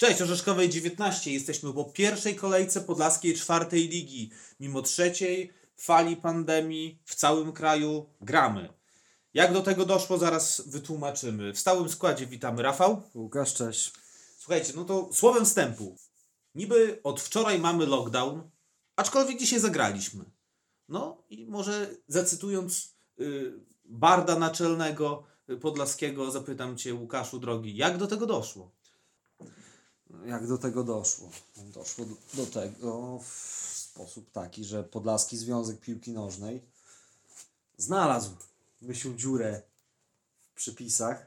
Cześć, Orzeszkowej 19. Jesteśmy po pierwszej kolejce Podlaskiej czwartej ligi. Mimo trzeciej fali pandemii w całym kraju gramy. Jak do tego doszło, zaraz wytłumaczymy. W stałym składzie witamy Rafał. Łukasz, cześć. Słuchajcie, no to słowem wstępu. Niby od wczoraj mamy lockdown, aczkolwiek dzisiaj zagraliśmy. No i może zacytując y, barda naczelnego podlaskiego, zapytam Cię, Łukaszu drogi, jak do tego doszło? Jak do tego doszło? Doszło do, do tego w sposób taki, że Podlaski Związek Piłki Nożnej znalazł myśl dziurę w przypisach.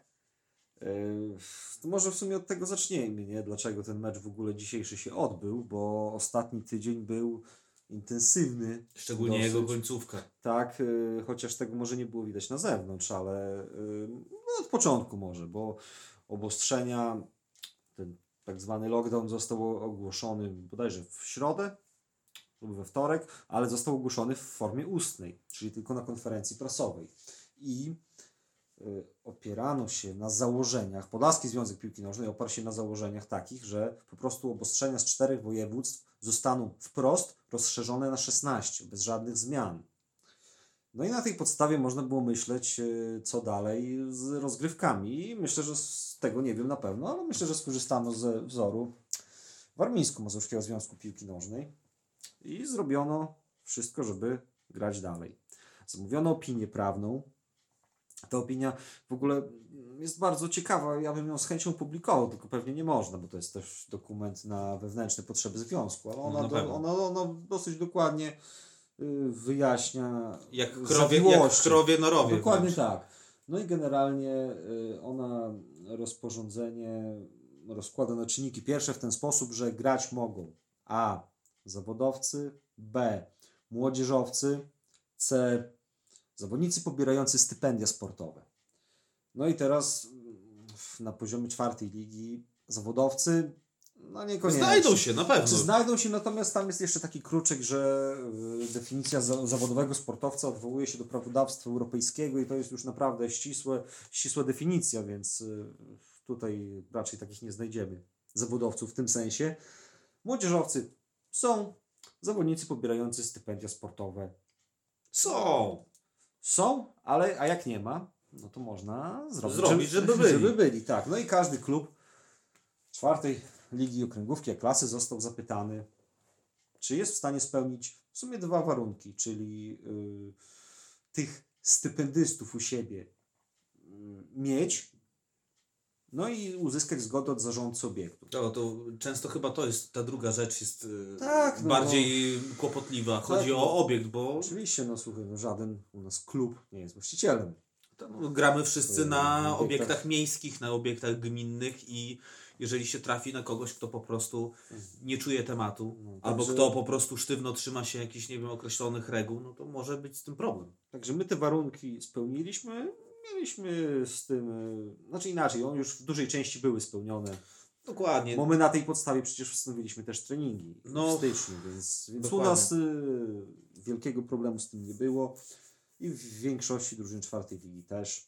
Yy, to może w sumie od tego zacznijmy, nie? Dlaczego ten mecz w ogóle dzisiejszy się odbył, bo ostatni tydzień był intensywny. Szczególnie dosyć. jego końcówka. Tak, yy, chociaż tego może nie było widać na zewnątrz, ale yy, no od początku może, bo obostrzenia, tak zwany lockdown został ogłoszony bodajże w środę lub we wtorek, ale został ogłoszony w formie ustnej, czyli tylko na konferencji prasowej. I y, opierano się na założeniach, Podlaski Związek Piłki Nożnej oparł się na założeniach takich, że po prostu obostrzenia z czterech województw zostaną wprost rozszerzone na 16, bez żadnych zmian. No i na tej podstawie można było myśleć, y, co dalej z rozgrywkami. I myślę, że z tego nie wiem na pewno, ale myślę, że skorzystano ze wzoru Warmińsko-Mazurskiego Związku Piłki Nożnej i zrobiono wszystko, żeby grać dalej. Zamówiono opinię prawną. Ta opinia w ogóle jest bardzo ciekawa. Ja bym ją z chęcią publikował, tylko pewnie nie można, bo to jest też dokument na wewnętrzne potrzeby związku, ale No, ona, na do, ona, ona dosyć dokładnie wyjaśnia Jak krowie, jak zawiłości. krowie norowie. Dokładnie wręcz. tak. No i generalnie y, ona rozporządzenie rozkłada na czynniki pierwsze w ten sposób, że grać mogą A. Zawodowcy, B. Młodzieżowcy, C. Zawodnicy pobierający stypendia sportowe. No i teraz w- na poziomie czwartej ligi zawodowcy, no niekoniecznie. Znajdą się, na pewno. Czy znajdą się, natomiast tam jest jeszcze taki kruczek, że y, definicja za, zawodowego sportowca odwołuje się do prawodawstwa europejskiego i to jest już naprawdę ścisłe, ścisła definicja, więc y, tutaj raczej takich nie znajdziemy zawodowców w tym sensie. Młodzieżowcy są, zawodnicy pobierający stypendia sportowe Są. są, ale a jak nie ma, no to można zrobić, Zrobić, żeby byli. Żeby byli, tak. No i każdy klub czwartej ligi okręgówki, a klasy został zapytany, czy jest w stanie spełnić w sumie dwa warunki, czyli y, tych stypendystów u siebie y, mieć, no i uzyskać zgodę od zarządcy obiektu. No, to często chyba to jest, ta druga rzecz jest y, Tak, no bardziej kłopotliwa. Chodzi Tak, o no. obiekt, bo Oczywiście, no słuchaj, no żaden u nas klub nie jest właścicielem. to, no, gramy wszyscy Y, na obiektach miejskich, na obiektach gminnych i jeżeli się trafi na kogoś, kto po prostu nie czuje tematu, No, albo także- kto po prostu sztywno trzyma się jakichś, nie wiem, określonych reguł, no to może być z tym problem. Także my te warunki spełniliśmy. Mieliśmy z tym, y, znaczy inaczej, one już w dużej części były spełnione. Dokładnie. Bo my na tej podstawie przecież wstanowiliśmy też treningi No, w styczniu, więc, więc u nas y, wielkiego problemu z tym nie było. I w większości drużyn czwartej ligi też.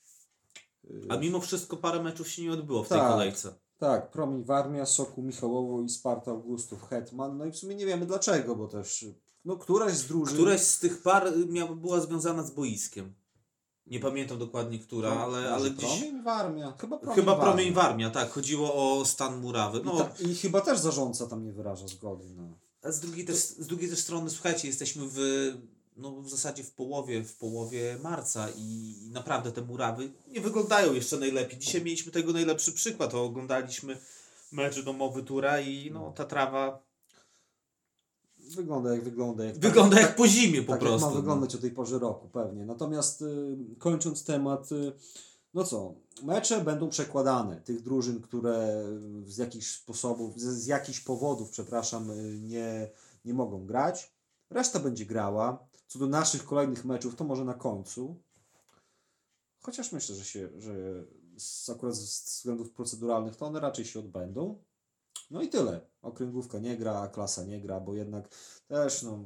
Y, A mimo wszystko parę meczów się nie odbyło w tej Tak. kolejce. Tak, Promień Warmia, Soku Michałowo i Sparta Augustów Hetman. No i w sumie nie wiemy dlaczego, bo też no, któraś z drużyn... Któraś z tych par y, miała, była związana z boiskiem. Nie pamiętam dokładnie która, No, ale, ale gdzieś... Promień Warmia. Chyba Promień Chyba Warmia. promień Warmia, tak. Chodziło o stan murawy. I, No, ta, I chyba też zarządca tam nie wyraża zgody na... a z drugiej, też, z drugiej też strony, słuchajcie, jesteśmy w, no, w zasadzie w połowie, w połowie marca i naprawdę te murawy nie wyglądają jeszcze najlepiej. Dzisiaj mieliśmy tego najlepszy przykład. O, oglądaliśmy mecz domowy Tura i no, ta trawa Wygląda jak wygląda. Jak wygląda tak, jak po zimie po tak, prostu. jak ma no. wyglądać o tej porze roku, pewnie. Natomiast y, kończąc temat, y, no co, mecze będą przekładane tych drużyn, które z jakichś sposobów, z, z jakichś powodów, przepraszam, y, nie, nie mogą grać. Reszta będzie grała. Co do naszych kolejnych meczów, to może na końcu. Chociaż myślę, że się, że z, akurat z względów proceduralnych to one raczej się odbędą. No i tyle. Okręgówka nie gra, a klasa nie gra, bo jednak też no,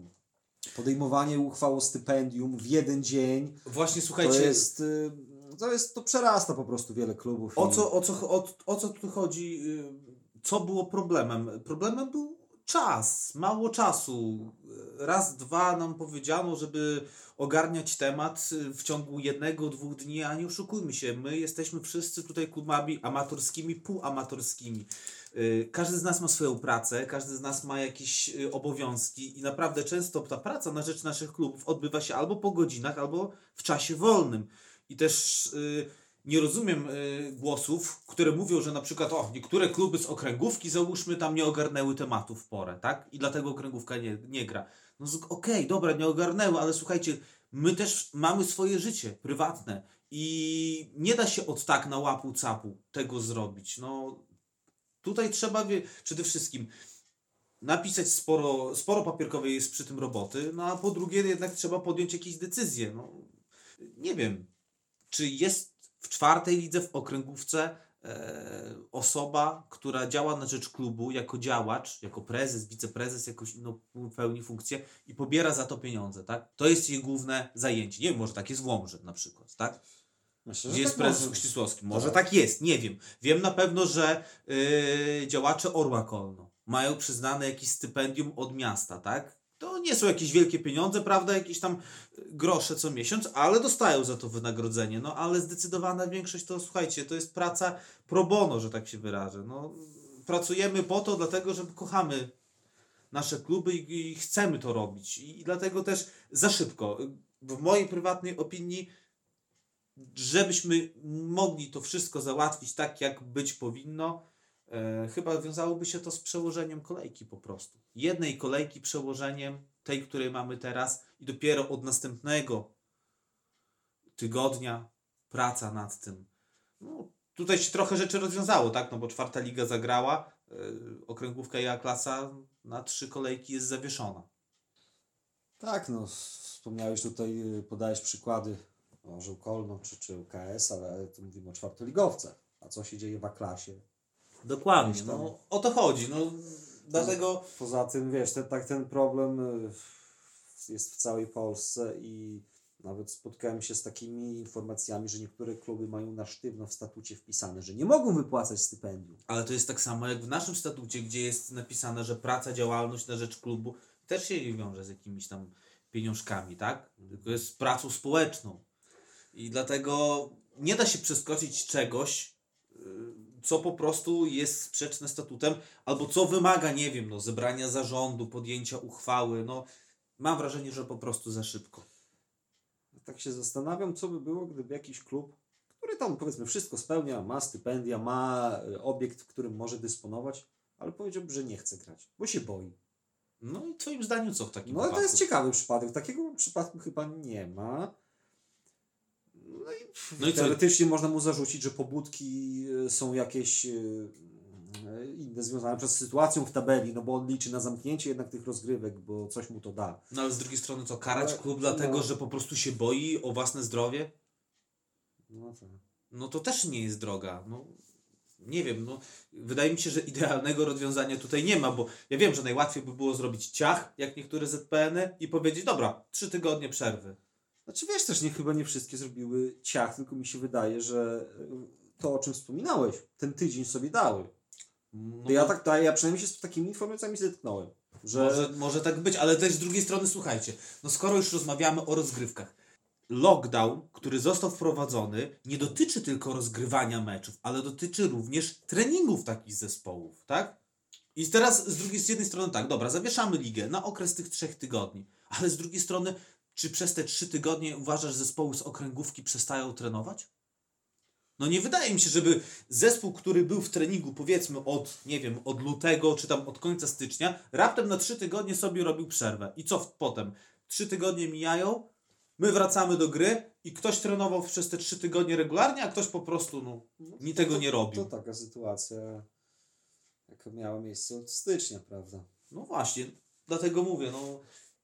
podejmowanie uchwał o stypendium w jeden dzień Właśnie to słuchajcie, jest, y, to jest, to przerasta po prostu wiele klubów. O co, o, co, o, o co tu chodzi y, co było problemem? Problemem był czas, mało czasu. Raz, dwa nam powiedziano, żeby ogarniać temat w ciągu jednego, dwóch dni, a nie oszukujmy się, my jesteśmy wszyscy tutaj klubami amatorskimi, półamatorskimi. Y, każdy z nas ma swoją pracę, każdy z nas ma jakieś y, obowiązki i naprawdę często ta praca na rzecz naszych klubów odbywa się albo po godzinach, albo w czasie wolnym. I też y, nie rozumiem głosów, które mówią, że na przykład o, niektóre kluby z okręgówki załóżmy tam nie ogarnęły tematu w porę, tak? I dlatego okręgówka nie, nie gra. No okej, okay, dobra, nie ogarnęły, ale słuchajcie, my też mamy swoje życie prywatne i nie da się od tak na łapu capu tego zrobić. No Tutaj trzeba wie, przede wszystkim napisać sporo, sporo papierkowej jest przy tym roboty, no a po drugie jednak trzeba podjąć jakieś decyzje. No, nie wiem, czy jest w czwartej lidze w okręgówce e, osoba, która działa na rzecz klubu jako działacz, jako prezes, wiceprezes, jakąś inną pełni funkcję i pobiera za to pieniądze, tak? To jest jej główne zajęcie. Nie wiem, może tak jest w Łomży na przykład, tak? Myślę, Gdzie jest tak prezes Ścisłowski. Może tak. tak. jest, nie wiem. Wiem na pewno, że yy, działacze Orła Kolno mają przyznane jakieś stypendium od miasta, tak? To nie są jakieś wielkie pieniądze, prawda? Jakieś tam grosze co miesiąc, ale dostają za to wynagrodzenie. No ale zdecydowana większość to, słuchajcie, to jest praca pro bono, że tak się wyrażę. No, pracujemy po to, dlatego, że kochamy nasze kluby i, i chcemy to robić. I, I dlatego też za szybko. W mojej prywatnej opinii żebyśmy mogli to wszystko załatwić tak, jak być powinno, e, chyba wiązałoby się to z przełożeniem kolejki po prostu. Jednej kolejki przełożeniem, tej, której mamy teraz, i dopiero od następnego tygodnia praca nad tym. No, tutaj się trochę rzeczy rozwiązało, tak? No bo czwarta liga zagrała, e, okręgówka i A-klasa na trzy kolejki jest zawieszona. Tak, no wspomniałeś tutaj, e, podałeś przykłady może Kolno czy, czy UKS, ale tu mówimy o czwartoligowcach. A co się dzieje w A-klasie? Dokładnie, no o to chodzi. No, dlatego... Poza tym, wiesz, ten, tak ten problem y, jest w całej Polsce i nawet spotkałem się z takimi informacjami, że niektóre kluby mają na sztywno w statucie wpisane, że nie mogą wypłacać stypendium. Ale to jest tak samo jak w naszym statucie, gdzie jest napisane, że praca, działalność na rzecz klubu też się nie wiąże z jakimiś tam pieniążkami, tak? Tylko jest pracą społeczną. I dlatego nie da się przeskoczyć czegoś, y, co po prostu jest sprzeczne statutem, albo co wymaga, nie wiem, no, zebrania zarządu, podjęcia uchwały. No, mam wrażenie, że po prostu za szybko. Tak się zastanawiam, co by było, gdyby jakiś klub, który tam powiedzmy wszystko spełnia, ma stypendia, ma y, obiekt, którym może dysponować, ale powiedziałby, że nie chce grać, bo się boi. No i twoim zdaniem co w takim No wypadku? to jest ciekawy przypadek. Takiego przypadku chyba nie ma. No i, teoretycznie co? można mu zarzucić, że pobudki e, są jakieś e, e, inne związane przez sytuacją w tabeli, no bo on liczy na zamknięcie jednak tych rozgrywek, bo coś mu to da. No ale z drugiej strony co, karać klub dlatego, no, że po prostu się boi o własne zdrowie? No tak. No to też nie jest droga. No, nie wiem, no wydaje mi się, że idealnego rozwiązania tutaj nie ma, bo ja wiem, że najłatwiej by było zrobić ciach, jak niektóre ZPN-y i powiedzieć, dobra, trzy tygodnie przerwy. Znaczy wiesz też, nie, chyba nie wszystkie zrobiły ciach, tylko mi się wydaje, że e, to o czym wspominałeś, ten tydzień sobie dały. No, ja tak, ja przynajmniej się z takimi informacjami zetknąłem. Że... Może, może tak być, ale też z drugiej strony słuchajcie, no skoro już rozmawiamy o rozgrywkach, lockdown, który został wprowadzony, nie dotyczy tylko rozgrywania meczów, ale dotyczy również treningów takich zespołów, tak? I teraz z drugiej z jednej strony tak, dobra, zawieszamy ligę na okres tych trzech tygodni, ale z drugiej strony czy przez te trzy tygodnie uważasz, że zespoły z okręgówki przestają trenować? No nie wydaje mi się, żeby zespół, który był w treningu powiedzmy od, nie wiem, od lutego czy tam od końca stycznia, raptem na trzy tygodnie sobie robił przerwę. I co potem? Trzy tygodnie mijają, my wracamy do gry i ktoś trenował przez te trzy tygodnie regularnie, a ktoś po prostu no, no ni tego nie robił. To taka sytuacja, jaka miała miejsce od stycznia, prawda? No właśnie, dlatego mówię, no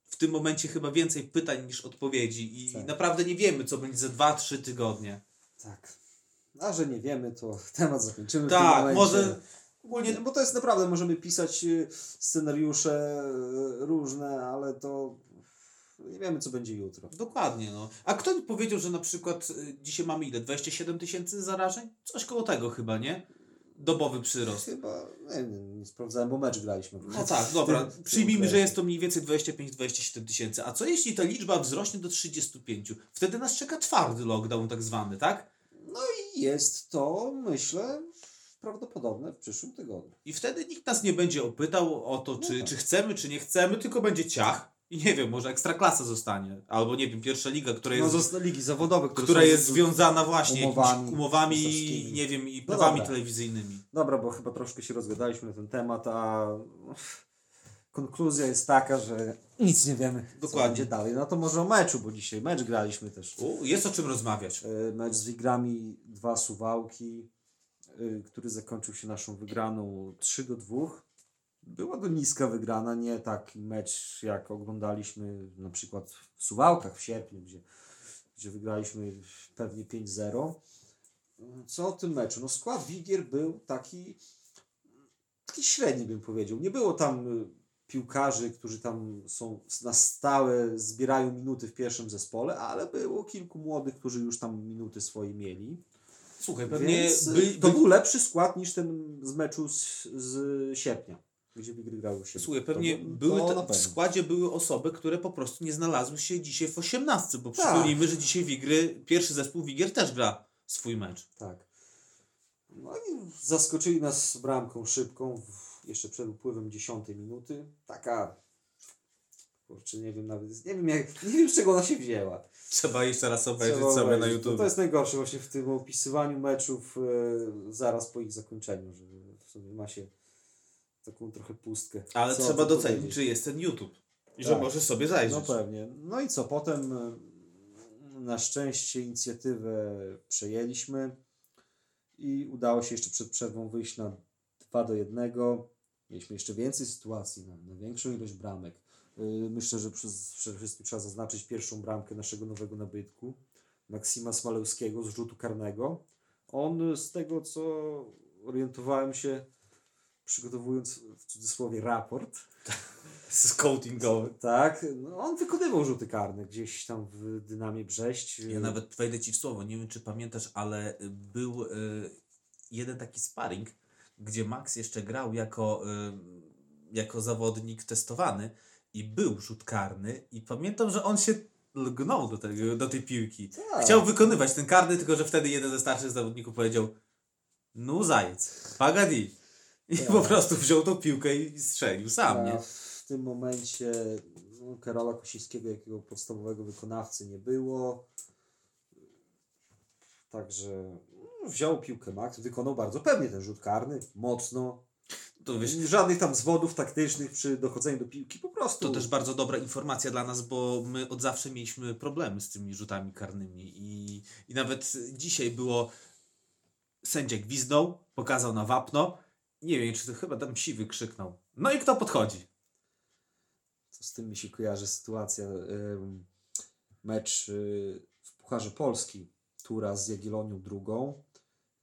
w tym momencie chyba więcej pytań niż odpowiedzi i tak. naprawdę nie wiemy, co będzie za 2-3 tygodnie. Tak. A że nie wiemy, to temat zakończymy. Tak, może. Ogólnie, bo to jest naprawdę, możemy pisać y, scenariusze y, różne, ale to nie wiemy, co będzie jutro. Dokładnie. No. A kto powiedział, że na przykład y, dzisiaj mamy ile? 27 tysięcy zarażeń? Coś koło tego chyba, nie? Dobowy przyrost? Chyba, nie, nie, sprawdzałem, bo mecz graliśmy. No tak, dobra. Tym- tym Przyjmijmy, że jest to mniej więcej 25-27 tysięcy. A co jeśli ta liczba wzrośnie do 35? Wtedy nas czeka twardy lockdown tak zwany, tak? No i jest to, myślę, prawdopodobne w przyszłym tygodniu. I wtedy nikt nas nie będzie opytał o to, czy, No tak. czy chcemy, czy nie chcemy, tylko będzie ciach. I nie wiem, może ekstraklasa zostanie. Albo nie wiem, pierwsza liga, która No jest, zostały ligi zawodowe, która jest związana właśnie umowami umowami, sponsorskimi. nie wiem, i No prawami dobra. telewizyjnymi. Dobra, bo chyba troszkę się rozgadaliśmy na ten temat, a konkluzja jest taka, że nic nie wiemy, co Dokładnie. będzie dalej. No to może o meczu, bo dzisiaj mecz graliśmy też. U, jest o czym rozmawiać. E, Mecz z Wigrami, dwa Suwałki, e, który zakończył się naszą wygraną 3 do 2. Była to niska wygrana, nie taki mecz jak oglądaliśmy na przykład w Suwałkach w sierpniu, gdzie, gdzie wygraliśmy pewnie 5-0. Co o tym meczu? No skład Wigier był taki, taki średni bym powiedział. Nie było tam y, piłkarzy, którzy tam są na stałe, zbierają minuty w pierwszym zespole, ale było kilku młodych, którzy już tam minuty swoje mieli. Słuchaj, pewnie Więc by, y, to by, był lepszy skład niż ten z meczu z, z sierpnia, gdzie Wigry grały się. Słuchaj, pewnie to, były to te, w składzie były osoby, które po prostu nie znalazły się dzisiaj w 18, bo Tak. przypomnijmy, że dzisiaj Wigry, pierwszy zespół Wigier też gra swój mecz. Tak. No i zaskoczyli nas bramką szybką, w, jeszcze przed upływem 10 minuty. Taka, kurczę, nie wiem nawet, nie wiem, jak, nie wiem z czego ona się wzięła. Trzeba jeszcze raz obejrzeć Trzeba sobie na. YouTube. No to jest najgorsze właśnie w tym opisywaniu meczów e, zaraz po ich zakończeniu, że w sumie ma się taką trochę pustkę. Ale Co trzeba docenić, powiedzieć? że jest ten YouTube. I że Tak. możesz sobie No zajrzeć. pewnie. No i co, potem e, na szczęście inicjatywę przejęliśmy i udało się jeszcze przed przerwą wyjść na 2 do 1. Mieliśmy jeszcze więcej sytuacji, na, na większą ilość bramek. Y, Myślę, że przez, przede wszystkim trzeba zaznaczyć pierwszą bramkę naszego nowego nabytku, Maksima Smalewskiego z rzutu karnego. On z tego, co orientowałem się, przygotowując w cudzysłowie raport, Scoutingowy. tak, no on wykonywał rzuty karne gdzieś tam w Dynamie Brześć. Ja nawet wejdę Ci w słowo, nie wiem czy pamiętasz, ale był y, jeden taki sparring, gdzie Max jeszcze grał jako, y, jako zawodnik testowany i był rzut karny i pamiętam, że on się lgnął do, tego, do tej piłki. Tak. Chciał wykonywać ten karny, tylko że wtedy jeden ze starszych zawodników powiedział no zajec, pagadi. I Tak. po prostu wziął tą piłkę i strzelił sam, A nie? w tym momencie no, Karola Kosińskiego, jakiego podstawowego wykonawcy nie było. Także no, wziął piłkę Max, wykonał bardzo pewnie ten rzut karny, mocno. To wiesz, Żadnych tam zwodów taktycznych przy dochodzeniu do piłki, po prostu. To też bardzo dobra informacja dla nas, bo my od zawsze mieliśmy problemy z tymi rzutami karnymi i, i nawet dzisiaj było sędzia gwizdnął, pokazał na wapno, nie wiem, czy to chyba tam siwy krzyknął. No i kto podchodzi? To z tym mi się kojarzy sytuacja. ym, Mecz y, w Pucharze Polski, Tura z Jagiellonią drugą.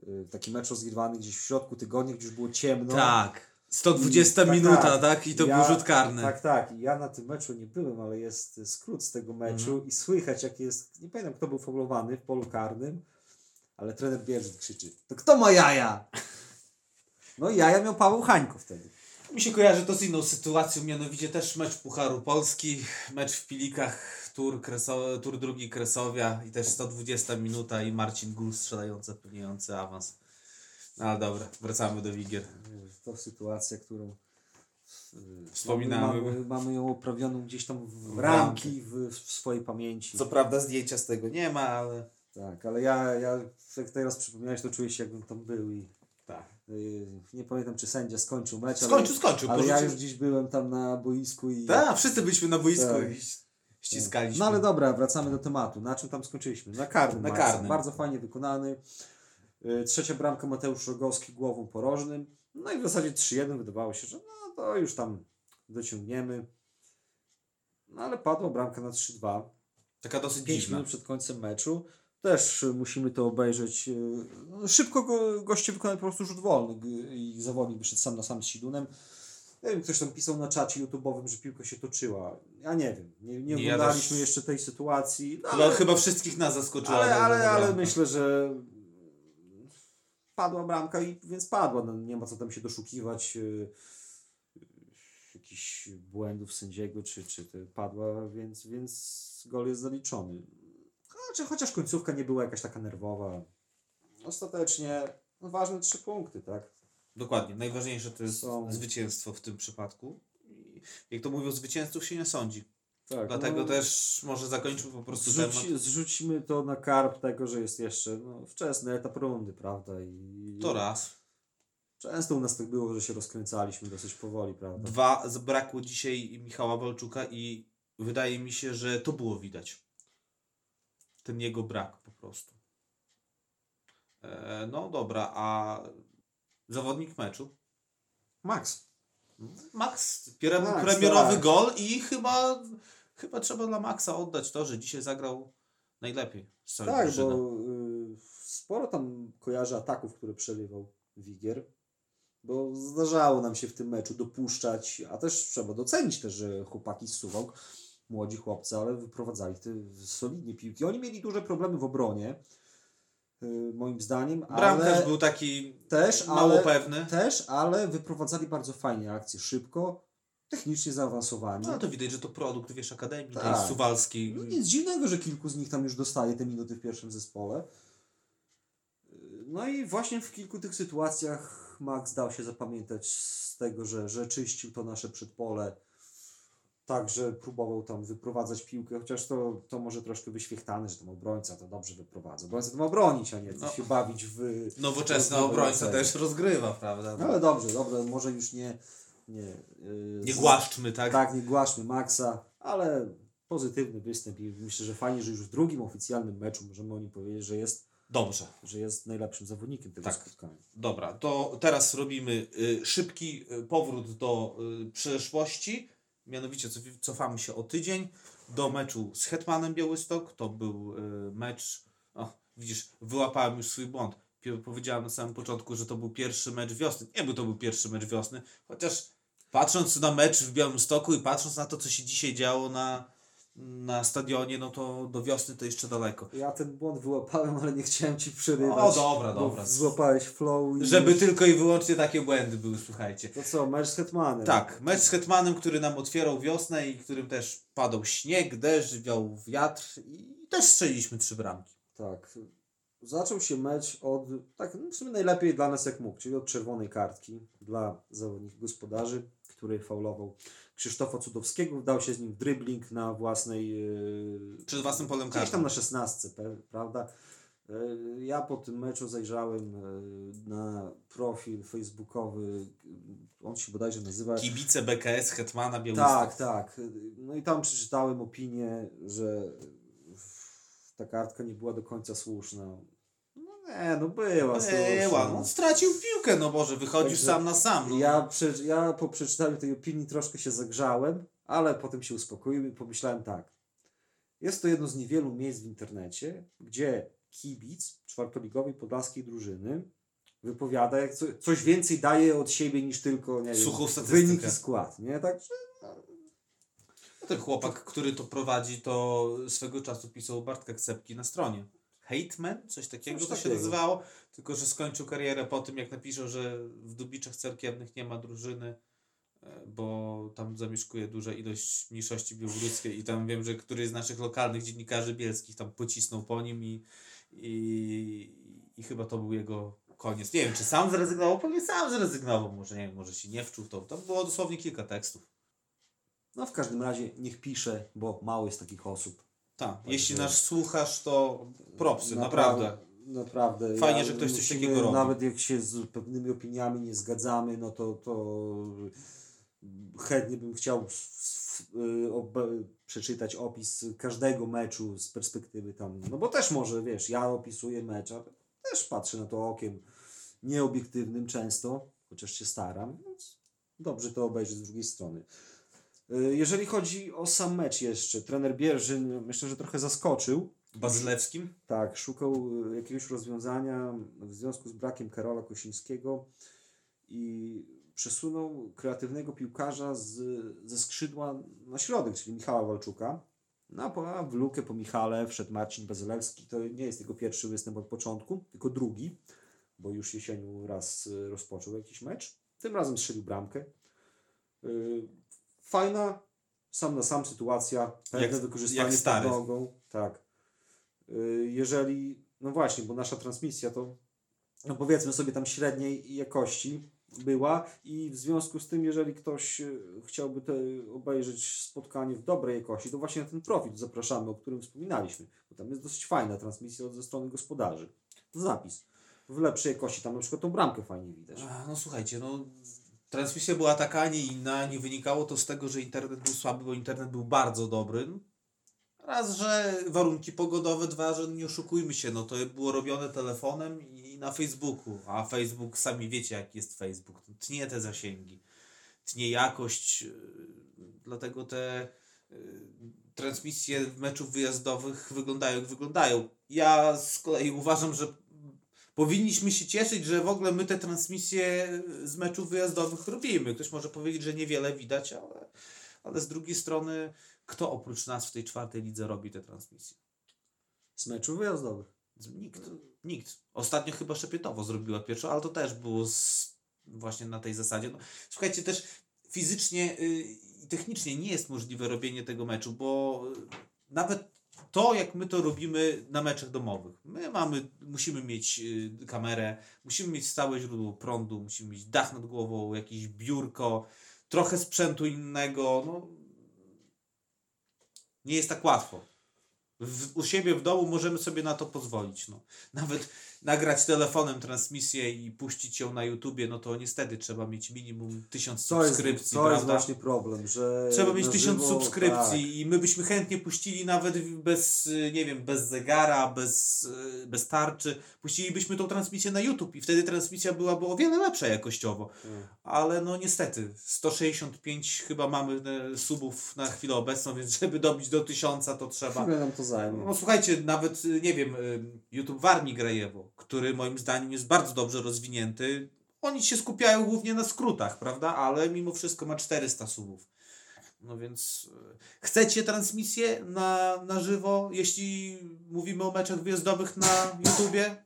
Y, Taki mecz rozgrywany gdzieś w środku tygodnia, gdzie już było ciemno. Tak. 120 I- tak, minuta, tak. tak? I to Ja- był rzut karny. Tak, tak. I ja na tym meczu nie byłem, ale jest skrót z tego meczu Mhm. i słychać, jak jest. Nie pamiętam, kto był faulowany w polu karnym, ale trener Bierzyn krzyczy: To kto ma jaja? No i jaja miał Paweł Hańko wtedy. Mi się kojarzy to z inną sytuacją, mianowicie też mecz Pucharu Polski, mecz w Pilikach, tur, Kreso, tur drugi Kresowia i też 120 minuta i Marcin Gul strzelający, zapewniający awans. No ale dobra, wracamy do Wigier. To sytuacja, którą. y, Wspominamy. Mamy, mamy ją oprawioną gdzieś tam w W ramki w, w swojej pamięci. Co prawda zdjęcia z tego nie ma, ale... Tak, ale ja, ja jak teraz przypomniałeś, to czuję się jakbym tam był i nie pamiętam czy sędzia skończył mecz, Skończył, ale, skończył. ale ja porzucił- już gdzieś byłem tam na boisku i... Tak, wszyscy byliśmy na boisku Tak. i ściskaliśmy. No ale dobra, wracamy do tematu. Na czym tam skończyliśmy? Na karnym. Na karnym. Bardzo fajnie wykonany. Y, Trzecia bramka Mateusz Rogowski głową porożnym. No i w zasadzie 3-1 wydawało się, że no to już tam dociągniemy. No ale padła bramka na 3-2. Taka dosyć 5 dziwna. minut przed końcem meczu. Też musimy to obejrzeć. no, Szybko go, goście wykonali po prostu rzut wolny i zawodnik wyszedł sam na sam z Sidunem. Nie wiem, ktoś tam pisał na czacie YouTube'owym, że piłka się toczyła. Ja nie wiem. Nie, nie ja oglądaliśmy też- jeszcze tej sytuacji. No, Chyba, chyba wszystkich nas zaskoczyła. ale, ale, ale myślę, że padła bramka i więc padła. No, nie ma co tam się doszukiwać yy, jakichś błędów sędziego, czy, czy padła, więc, więc gol jest zaliczony. Chociaż, chociaż końcówka nie była jakaś taka nerwowa. Ostatecznie no, ważne trzy punkty, tak? Dokładnie. Najważniejsze to jest Są- zwycięstwo w tym przypadku. I jak to mówią, zwycięzców się nie sądzi. tak Dlatego no, też może zakończymy po prostu Zrzuci, temat. zrzucimy to na karp tego, że jest jeszcze no, wczesny etap rundy, prawda? I To raz. Często u nas tak było, że się rozkręcaliśmy dosyć powoli, prawda? Dwa, zabrakło dzisiaj Michała Walczuka i wydaje mi się, że to było widać. Ten jego brak po prostu. E, no dobra, a zawodnik meczu? Max. Max, Max, premierowy tak. gol i chyba, chyba trzeba dla Maxa oddać to, że dzisiaj zagrał najlepiej z całej Tak, drużyny. bo y, sporo tam kojarzy ataków, które przerywał Wigier. Bo zdarzało nam się w tym meczu dopuszczać, a też trzeba docenić też, że chłopaki z Suwałk, młodzi chłopcy, ale wyprowadzali te solidnie piłki. Oni mieli duże problemy w obronie, y, moim zdaniem, Bramkarz ale był taki też, mało ale, pewny. też, ale wyprowadzali bardzo fajnie akcje, szybko, technicznie zaawansowani. No to widać, że to produkt, wiesz, Akademii Tak. tej suwalskiej. No nic dziwnego, że kilku z nich tam już dostaje te minuty w pierwszym zespole. No i właśnie w kilku tych sytuacjach Max dał się zapamiętać z tego, że, że czyścił to nasze przedpole. Także próbował tam wyprowadzać piłkę, chociaż to, to może troszkę wyświechtane, że tam obrońca to dobrze wyprowadza. Obrońca to ma bronić, a nie No. się bawić w... Nowoczesny w- obrońca też rozgrywa, prawda? No ale dobrze, dobrze, może już nie... Nie, yy, Nie głaszczmy, tak? tak, nie głaszmy Maxa, ale pozytywny występ i myślę, że fajnie, że już w drugim oficjalnym meczu możemy o nim powiedzieć, że jest, Dobrze. że jest najlepszym zawodnikiem tego Tak. spotkania. Dobra, to teraz robimy y, szybki y, powrót do y, przeszłości. Mianowicie cof- cofamy się o tydzień do meczu z Hetmanem Białystok. To był y, mecz. O, widzisz, wyłapałem już swój błąd. Powiedziałem na samym początku, że to był pierwszy mecz wiosny. Nie był to był pierwszy mecz wiosny, chociaż patrząc na mecz w Białymstoku i patrząc na to, co się dzisiaj działo na, na stadionie, no to do wiosny to jeszcze daleko. Ja ten błąd wyłapałem, ale nie chciałem ci przerywać. O, dobra, dobra. Złapałeś flow i... Żeby tylko i wyłącznie takie błędy były, słuchajcie. To co, mecz z Hetmanem. Tak, mecz z Hetmanem, który nam otwierał wiosnę i którym też padał śnieg, deszcz, wiał wiatr i też strzeliliśmy trzy bramki. Tak. Zaczął się mecz od, tak no w sumie najlepiej dla nas jak mógł, czyli od czerwonej kartki dla zawodników gospodarzy, który faulował Krzysztofa Cudowskiego, wdał się z nim w dribbling na własnej... Yy, Przed własnym polem Gdzieś tam na 16, pe- prawda? Yy, Ja po tym meczu zajrzałem yy, na profil facebookowy, on się bodajże nazywa... Kibice BKS Hetmana Białystok. Tak, tak. No i tam przeczytałem opinię, że ta kartka nie była do końca słuszna. No nie, no była Była, no stracił piłkę, no Boże, wychodzisz Także sam na sam. No. Ja, prze, ja po przeczytaniu tej opinii troszkę się zagrzałem, ale potem się uspokoiłem i pomyślałem tak. Jest to jedno z niewielu miejsc w internecie, gdzie kibic czwartoligowej podlaskiej drużyny wypowiada, jak co, coś więcej daje od siebie niż tylko nie wiem, Suchą statystykę. wynik i skład. Nie? Także Ten chłopak, który to prowadzi, to swego czasu pisał Bartka Kcepki na stronie. Hateman? Coś takiego Coś to się takiego. nazywało. Tylko, że skończył karierę po tym, jak napiszą, że w Dubiczach Cerkiewnych nie ma drużyny, e, bo tam zamieszkuje duża ilość mniejszości białoruskiej i tam wiem, że któryś z naszych lokalnych dziennikarzy bielskich tam pocisnął po nim i, i, i chyba to był jego koniec. Nie wiem, czy sam zrezygnował, pewnie sam zrezygnował, może nie wiem, może się nie wczuł to. Tam było dosłownie kilka tekstów. no w każdym razie niech pisze, bo mało jest takich osób. Tak, jeśli nas słuchasz, to propsy, naprawdę. Naprawdę. Fajnie, że ktoś coś takiego robi. Nawet jak się z pewnymi opiniami nie zgadzamy, no to, to chętnie bym chciał y, przeczytać opis każdego meczu z perspektywy tam, no bo też może, wiesz, ja opisuję mecz, ale też patrzę na to okiem nieobiektywnym często, chociaż się staram, więc dobrze to obejrzeć z drugiej strony. Y, Jeżeli chodzi o sam mecz jeszcze, trener Bierzyn myślę, że trochę zaskoczył, Bazylewskim? tak, szukał y, jakiegoś rozwiązania w związku z brakiem Karola Kosińskiego i przesunął kreatywnego piłkarza z, ze skrzydła na środek, czyli Michała Walczuka. No, a w lukę po Michale wszedł Marcin Bazylewski. To nie jest jego pierwszy występ od początku, tylko drugi, bo już jesienią raz y, rozpoczął jakiś mecz. Tym razem strzelił bramkę. Y, Fajna, sam na sam sytuacja, pewne Jak- wykorzystanie jak stary. pod nogą. Tak. Y, Jeżeli, no właśnie, bo nasza transmisja to, no powiedzmy sobie tam średniej jakości była i w związku z tym, jeżeli ktoś y, chciałby te, obejrzeć spotkanie w dobrej jakości, to właśnie na ten profil zapraszamy, o którym wspominaliśmy, bo tam jest dosyć fajna transmisja od ze strony gospodarzy. Zapis. W lepszej jakości, tam na przykład tą bramkę fajnie widać. No słuchajcie, no transmisja była taka, a nie inna. Nie wynikało to z tego, że internet był słaby, bo internet był bardzo dobry. Raz, że warunki pogodowe, dwa, że nie oszukujmy się, no to było robione telefonem i na Facebooku. A Facebook, sami wiecie jaki jest Facebook. Tnie te zasięgi, tnie jakość, yy, dlatego te yy, transmisje meczów wyjazdowych wyglądają jak wyglądają. Ja z kolei uważam, że powinniśmy się cieszyć, że w ogóle my te transmisje z meczów wyjazdowych robimy. Ktoś może powiedzieć, że niewiele widać, ale, ale z drugiej strony, kto oprócz nas w tej czwartej lidze robi te transmisje? Z meczów wyjazdowych. Nikt. Nikt. Ostatnio chyba Szepietowo zrobiła pierwszą, ale to też było z, właśnie na tej zasadzie. No, słuchajcie, też fizycznie y, i technicznie nie jest możliwe robienie tego meczu, bo y, nawet to, jak my to robimy na meczach domowych. My mamy, musimy mieć y, kamerę, musimy mieć stałe źródło prądu, musimy mieć dach nad głową, jakieś biurko, trochę sprzętu innego. No, nie jest tak łatwo. W, u siebie w domu możemy sobie na to pozwolić. No. Nawet nagrać telefonem transmisję i puścić ją na YouTubie, no to niestety trzeba mieć minimum tysiąc To jest, subskrypcji, to jest właśnie problem, że Trzeba mieć tysiąc subskrypcji i my byśmy chętnie puścili nawet bez, nie wiem, bez zegara, bez, y, bez tarczy. Puścilibyśmy tą transmisję na YouTube i wtedy transmisja byłaby o wiele lepsza jakościowo. Tak, tak. Ale no niestety, 165 chyba mamy e, subów na chwilę obecną, więc żeby dobić do 1000 to trzeba. Chwilę nam to zajmie. No słuchajcie, nawet y, nie wiem, YouTube Warmi Grajewo, który moim zdaniem jest bardzo dobrze rozwinięty. Oni się skupiają głównie na skrótach, prawda? Ale mimo wszystko ma 400 subów. No więc y, chcecie transmisję na, na żywo, jeśli mówimy o meczach wyjazdowych na YouTubie?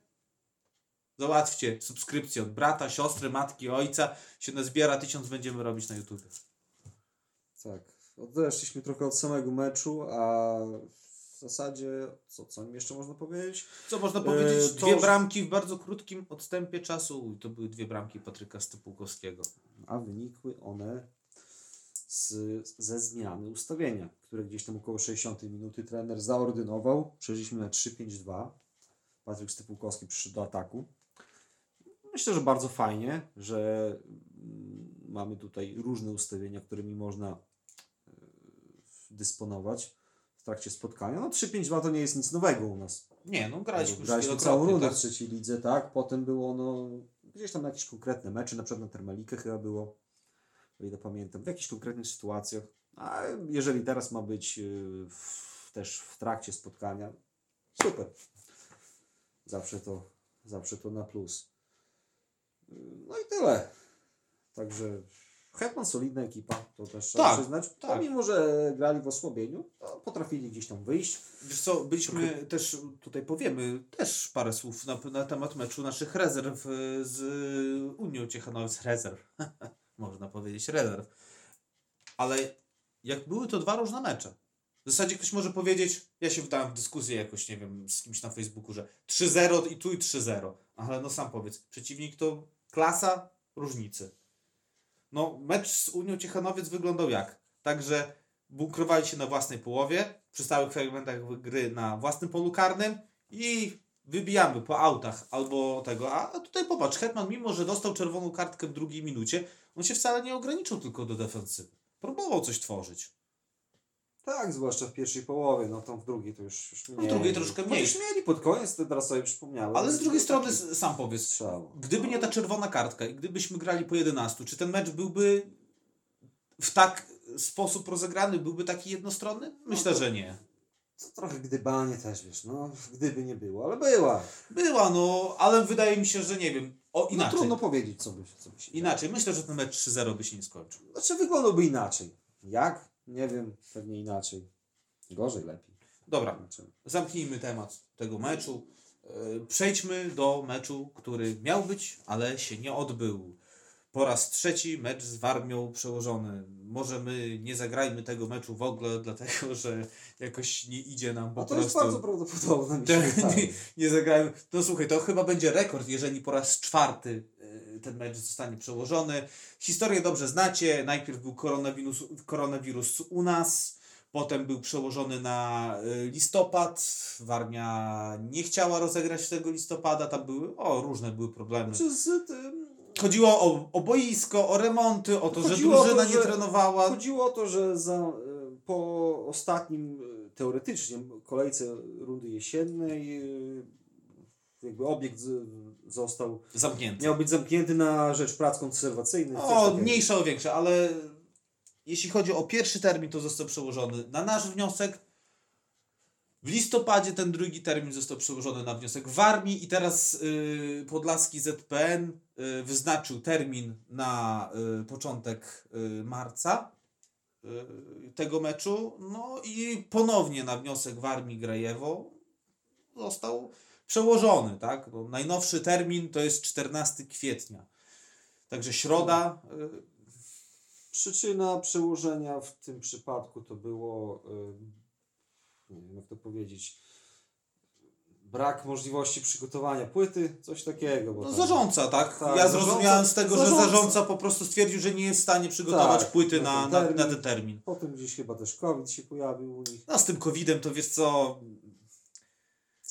Załatwcie subskrypcję od brata, siostry, matki, ojca. Się nazbiera tysiąc, będziemy robić na YouTubie. Tak. Odeszliśmy trochę od samego meczu, a w zasadzie co, co jeszcze można powiedzieć? Co można E, powiedzieć? to, Dwie że- bramki w bardzo krótkim odstępie czasu. To były dwie bramki Patryka Stypułkowskiego. A wynikły one z, ze zmiany ustawienia, które gdzieś tam około 60 minuty trener zaordynował. Przeszliśmy na 3-5-2. Patryk Stypułkowski przyszedł do ataku. Myślę, że bardzo fajnie, że mm, mamy tutaj różne ustawienia, którymi można e, dysponować trakcie spotkania. No 3-5-2 to nie jest nic nowego u nas. Nie, no graliśmy Graliśmy całą rundę tak? w trzeciej lidze, tak? Potem było no, gdzieś tam jakieś konkretne mecze, na przykład na Termalikę chyba było, o ile pamiętam, w jakichś konkretnych sytuacjach. A jeżeli teraz ma być yy, w, też w trakcie spotkania, super. Zawsze to, zawsze to na plus. Yy, No i tyle. Także Hetman solidna ekipa, to też trzeba Tak, przyznać. tak. Pomimo, że grali w osłabieniu, to potrafili gdzieś tam wyjść. Wiesz co, byliśmy też, tutaj powiemy też parę słów na, na temat meczu naszych rezerw y, z Unią Ciechanowic rezerw. Można powiedzieć rezerw. Ale jak były to dwa różne mecze. W zasadzie ktoś może powiedzieć, ja się wdałem w dyskusję jakoś, nie wiem, z kimś na Facebooku, że 3-0 i tu i 3-0. Ale no sam powiedz, przeciwnik to klasa różnicy. No, mecz z Unią Ciechanowiec wyglądał jak? Także bunkrowali się na własnej połowie, przy stałych fragmentach gry na własnym polu karnym i wybijamy po autach albo tego. A tutaj popatrz, Hetman mimo, że dostał czerwoną kartkę w drugiej minucie, on się wcale nie ograniczył tylko do defensywy. Próbował coś tworzyć. Tak, zwłaszcza w pierwszej połowie, no tam w drugiej to już, już mniej. No w drugiej troszkę mniej. Chociaż mieli pod koniec, to teraz sobie przypomniałem. Ale z drugiej strony sam powiedz, Strzał. gdyby nie ta czerwona kartka i gdybyśmy grali po 11, czy ten mecz byłby w tak sposób rozegrany, byłby taki jednostronny? Myślę, to- że nie. To trochę gdybanie też, wiesz, no gdyby nie było, ale była. Była, no, ale wydaje mi się, że nie wiem. O, No inaczej. trudno powiedzieć, co by, co by się. Inaczej. Myślę, że ten mecz 3-0 by się nie skończył. Znaczy wyglądałby inaczej. Jak? Nie wiem, pewnie inaczej. Gorzej, lepiej. Dobra, zamknijmy temat tego meczu. E, Przejdźmy do meczu, który miał być, ale się nie odbył. Po raz trzeci mecz z Warmią przełożony. Może my nie zagrajmy tego meczu w ogóle, dlatego że jakoś nie idzie nam po A to prostu. jest bardzo prawdopodobne. mi się Tak, nie, nie zagrałem. No słuchaj, to chyba będzie rekord, jeżeli po raz czwarty y, ten mecz zostanie przełożony. Historię dobrze znacie. Najpierw był koronawirus, koronawirus u nas, potem był przełożony na y, listopad. Warmia nie chciała rozegrać tego listopada, tam były, o, różne były problemy. Czy z tym... Chodziło o, o boisko, o remonty, o to, że Chodziło to, drużyna nie że- trenowała. Chodziło o to, że za, po ostatnim, e, teoretycznie, kolejce rundy jesiennej e, jakby obiekt został, Zamknięty. miał być zamknięty na rzecz prac konserwacyjnych. O, mniejsze o większe, ale jeśli chodzi o pierwszy termin, to został przełożony na nasz wniosek. W listopadzie ten drugi termin został przełożony na wniosek Warmii i teraz y, Podlaski ZPN y, wyznaczył termin na y, początek y, marca tego meczu. No i ponownie na wniosek Warmii Grajewo został przełożony, tak? Najnowszy termin to jest 14 kwietnia. Także środa. y, Przyczyna przełożenia w tym przypadku to było, e, nie wiem jak to powiedzieć, brak możliwości przygotowania płyty, coś takiego. Bo No, tam- zarządca, tak? Tak, ja zrozumiałem z tego, że zarządca po prostu stwierdził, że nie jest w stanie przygotować Tak, płyty na ten na, termin. na ten termin. Potem gdzieś chyba też COVID się pojawił u nich. No z tym COVID-em to wiesz co.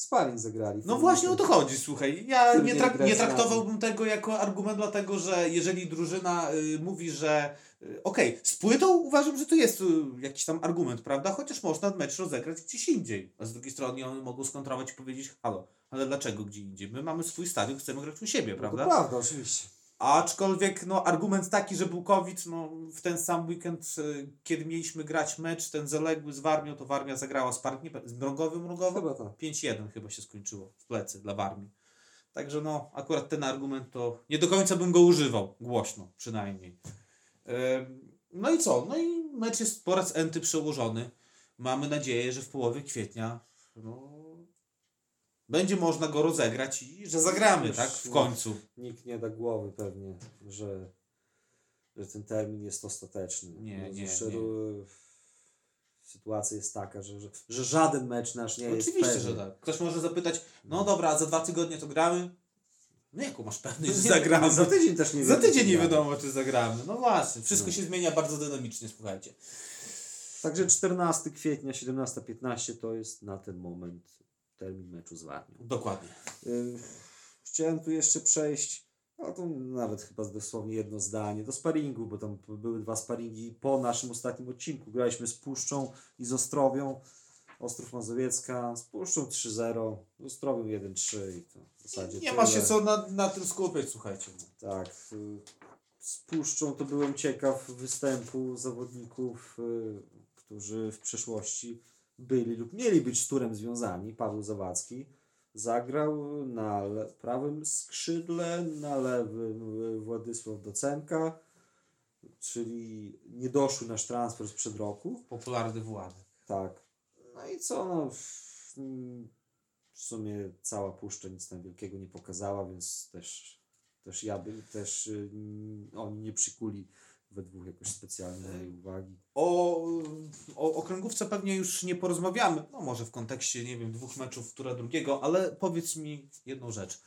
Sparring zagrali. No właśnie o to chodzi, słuchaj. Ja nie, nie trak- traktowałbym tego jako argument, dlatego że jeżeli drużyna y, mówi, że y, okej, z płytą uważam, że to jest y, jakiś tam argument, prawda? Chociaż można mecz rozegrać gdzieś indziej. A z drugiej strony oni mogą skontrować i powiedzieć, halo, ale dlaczego gdzie indziej? My mamy swój stadion, chcemy grać u siebie, No prawda? To prawda, oczywiście. Aczkolwiek no, argument taki, że COVID, no, w ten sam weekend, y, kiedy mieliśmy grać mecz, ten zaległy z Warmią, to Warmia zagrała z park, nie, z mrągowym, mrągowym? Chyba tak. 5-1 chyba się skończyło w plecy dla Warmii. Także no, akurat ten argument to nie do końca bym go używał, głośno przynajmniej. No i co? No i mecz jest po raz enty przełożony. Mamy nadzieję, że w połowie kwietnia no, będzie można go rozegrać i że zagramy, tak? W no. końcu. Nikt nie da głowy pewnie, że, że ten termin jest ostateczny. Nie, No, nie, nie. Sytuacja jest taka, że, że, że żaden mecz nasz nie jest Oczywiście, że tak. Ktoś może zapytać, no dobra, a za dwa tygodnie to gramy? No jaką masz pewność, że Nie, zagramy? Za tydzień też nie Za wiemy, tydzień nie wiadomo, czy zagramy. No właśnie, wszystko No. się zmienia bardzo dynamicznie, słuchajcie. Także 14 kwietnia, 17.15 to jest na ten moment termin meczu z Warmią. Dokładnie. Y, Chciałem tu jeszcze przejść, no to nawet chyba dosłownie jedno zdanie, do sparingu, bo tam były dwa sparingi po naszym ostatnim odcinku. Graliśmy z Puszczą i z Ostrowią. Ostrów Mazowiecka z Puszczą 3-0, z Ostrowią 1-3 i to w zasadzie Nie ma tyle. się co na, na tym skupiać, słuchajcie. Tak. y, Z Puszczą to byłem ciekaw występu zawodników, y, którzy w przeszłości byli lub mieli być z turem związani. Paweł Zawadzki zagrał na prawym skrzydle, na lewym Władysław Docenka, czyli niedoszły nasz transfer sprzed roku. Popularny Władek. Tak. No i co? No, w, sumie cała puszcza nic tam wielkiego nie pokazała, więc też, też ja bym, też y, oni nie przykuli we dwóch jakoś specjalnie mojej uwagi. O, o okręgówce pewnie już nie porozmawiamy, no może w kontekście, nie wiem, dwóch meczów, która drugiego, ale powiedz mi jedną rzecz.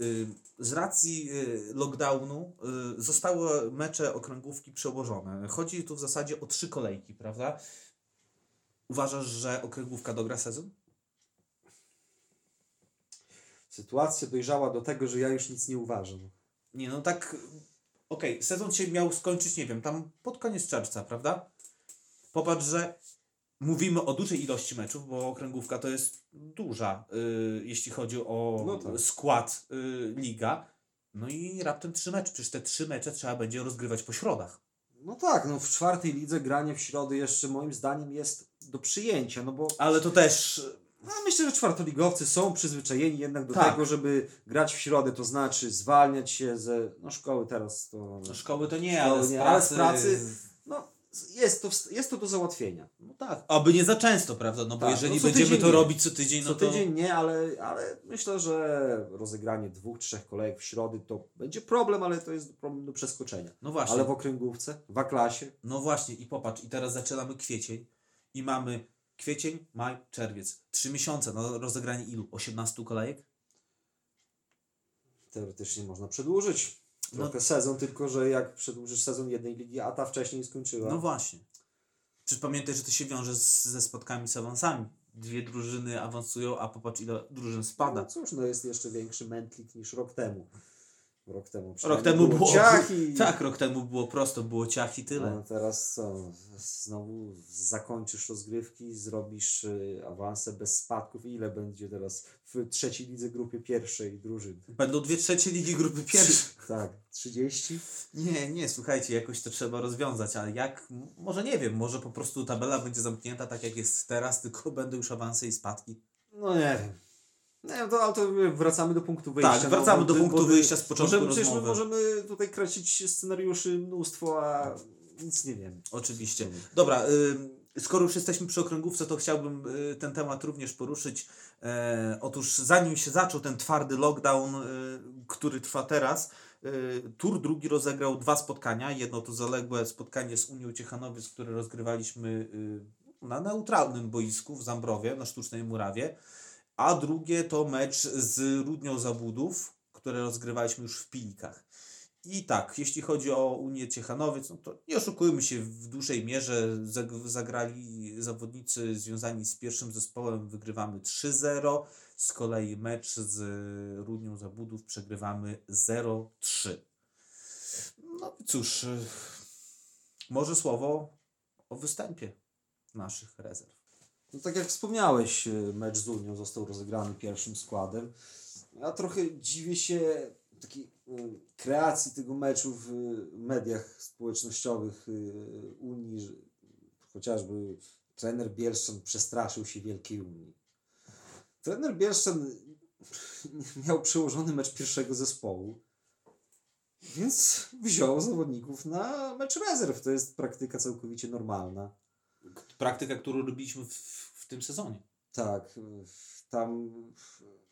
Y, Z racji y, lockdownu y, zostały mecze okręgówki przełożone. Chodzi tu w zasadzie o trzy kolejki, prawda? Uważasz, że okręgówka dogra sezon? Sytuacja dojrzała do tego, że ja już nic nie uważam. Nie, no tak. Okej, sezon się miał skończyć, nie wiem, tam pod koniec czerwca, prawda? Popatrz, że mówimy o dużej ilości meczów, bo okręgówka to jest duża, y, jeśli chodzi o No tak. skład y, liga. No i raptem trzy mecze. Przecież te trzy mecze trzeba będzie rozgrywać po środach. No tak, no w czwartej lidze granie w środę jeszcze moim zdaniem jest do przyjęcia, no bo Ale to też. No, myślę, że czwartoligowcy są przyzwyczajeni jednak do Tak. tego, żeby grać w środę, to znaczy zwalniać się ze no szkoły teraz to No, szkoły to nie, Szkoły ale z nie, ale z pracy. pracy- No, jest to, jest to do załatwienia. No tak, aby nie za często, prawda? No bo Tak, jeżeli no będziemy to nie. robić co tydzień, no Co to... tydzień nie, ale, ale myślę, że rozegranie dwóch, trzech kolejek w środy to będzie problem, ale to jest problem do przeskoczenia. No właśnie, Ale w okręgówce, w A-klasie, no właśnie i popatrz, i teraz zaczynamy kwiecień i mamy kwiecień, maj, czerwiec. Trzy miesiące na rozegranie ilu? 18 kolejek? teoretycznie można przedłużyć No- trochę sezon, tylko że jak przedłużysz sezon jednej ligi, a ta wcześniej skończyła. No właśnie. Przecież pamiętaj, że to się wiąże z, ze spotkami z awansami. Dwie drużyny awansują, a popatrz ile drużyn No spada. cóż, no jest jeszcze większy mętlik niż rok temu. Rok temu Rok temu było... i... Tak, rok temu było prosto, było ciach i tyle. No teraz co? Znowu zakończysz rozgrywki, zrobisz y, awanse bez spadków. Ile będzie teraz w trzeciej lidze grupie pierwszej drużyn? Będą dwie trzecie ligi grupy pierwszej. Tak, 30? Nie, nie, słuchajcie, jakoś to trzeba rozwiązać, ale jak, może nie wiem, może po prostu tabela będzie zamknięta tak jak jest teraz, tylko będą już awanse i spadki. No nie wiem. Wiem, to, ale to wracamy do punktu wyjścia. Tak, wracamy bo do punktu wyjścia z początku możemy, przecież my rozmowy. możemy tutaj kręcić scenariuszy mnóstwo, a nic nie wiem. Oczywiście. Dobra, y, skoro już jesteśmy przy okręgówce, to chciałbym y, ten temat również poruszyć. E, otóż zanim się zaczął ten twardy lockdown, y, który trwa teraz, y, Tur drugi rozegrał dwa spotkania. Jedno to zaległe spotkanie z Unią Ciechanowiec, które rozgrywaliśmy y, na neutralnym boisku w Zambrowie, na Sztucznej Murawie. A drugie to mecz z Rudnią Zabudów, które rozgrywaliśmy już w Pilikach. I tak, jeśli chodzi o Unię Ciechanowiec, no to nie oszukujmy się, w dużej mierze zag- zagrali zawodnicy związani z pierwszym zespołem, wygrywamy 3-0, z kolei mecz z Rudnią Zabudów przegrywamy 0-3. No i cóż, y, może słowo o występie naszych rezerw. No tak jak wspomniałeś, y, mecz z Unią został rozegrany pierwszym składem. Ja trochę dziwię się takiej y, kreacji tego meczu w mediach społecznościowych y, Unii, że chociażby trener Bielszczan przestraszył się Wielkiej Unii. Trener Bielszczan miał przełożony mecz pierwszego zespołu, więc wziął zawodników na mecz rezerw. To jest praktyka całkowicie normalna. Praktyka, którą robiliśmy w, w tym sezonie. Tak, tam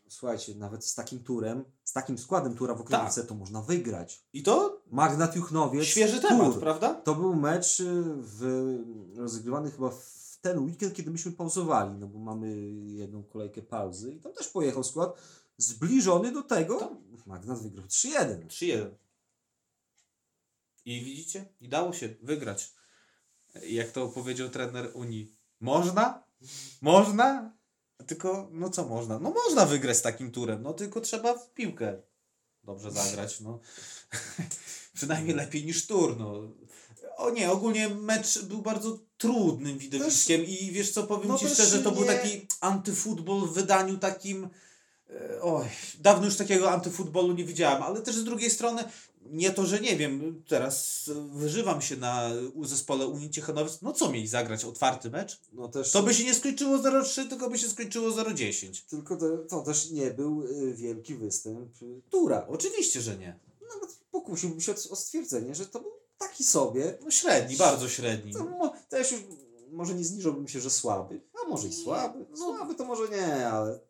słuchajcie, nawet z takim turem, z takim składem tura w okręgówce to można wygrać. I to Magnat Juchnowiec. świeży tur. temat, prawda? To był mecz y, w, rozegrywany chyba w ten weekend, kiedy myśmy pauzowali, no bo mamy jedną kolejkę pauzy i tam też pojechał skład zbliżony do tego. Tak. Magnat wygrał 3-1. 3-1. I widzicie? I dało się wygrać. Jak to powiedział trener Unii. Można? Można? Tylko, no co można? No można wygrać z takim turem, no tylko trzeba w piłkę dobrze zagrać, no. Przynajmniej lepiej niż tur, no. O nie, ogólnie mecz był bardzo trudnym widowiskiem i wiesz co, powiem no Ci też szczerze, to był nie- taki antyfutbol w wydaniu takim oj, dawno już takiego antyfutbolu nie widziałem, ale też z drugiej strony nie to, że nie wiem, teraz wyżywam się na zespole Unii Ciechanowiec, no co mieli zagrać, otwarty mecz? No też, To by się nie skończyło 0-3, tylko by się skończyło 0-10. Tylko to, to też nie był y, wielki występ tura. Oczywiście, że nie. Nawet pokusiłbym się o stwierdzenie, że to był taki sobie. No średni, bardzo średni. To też już może nie zniżyłbym się, że słaby. A może i słaby. No. Słaby to może nie, ale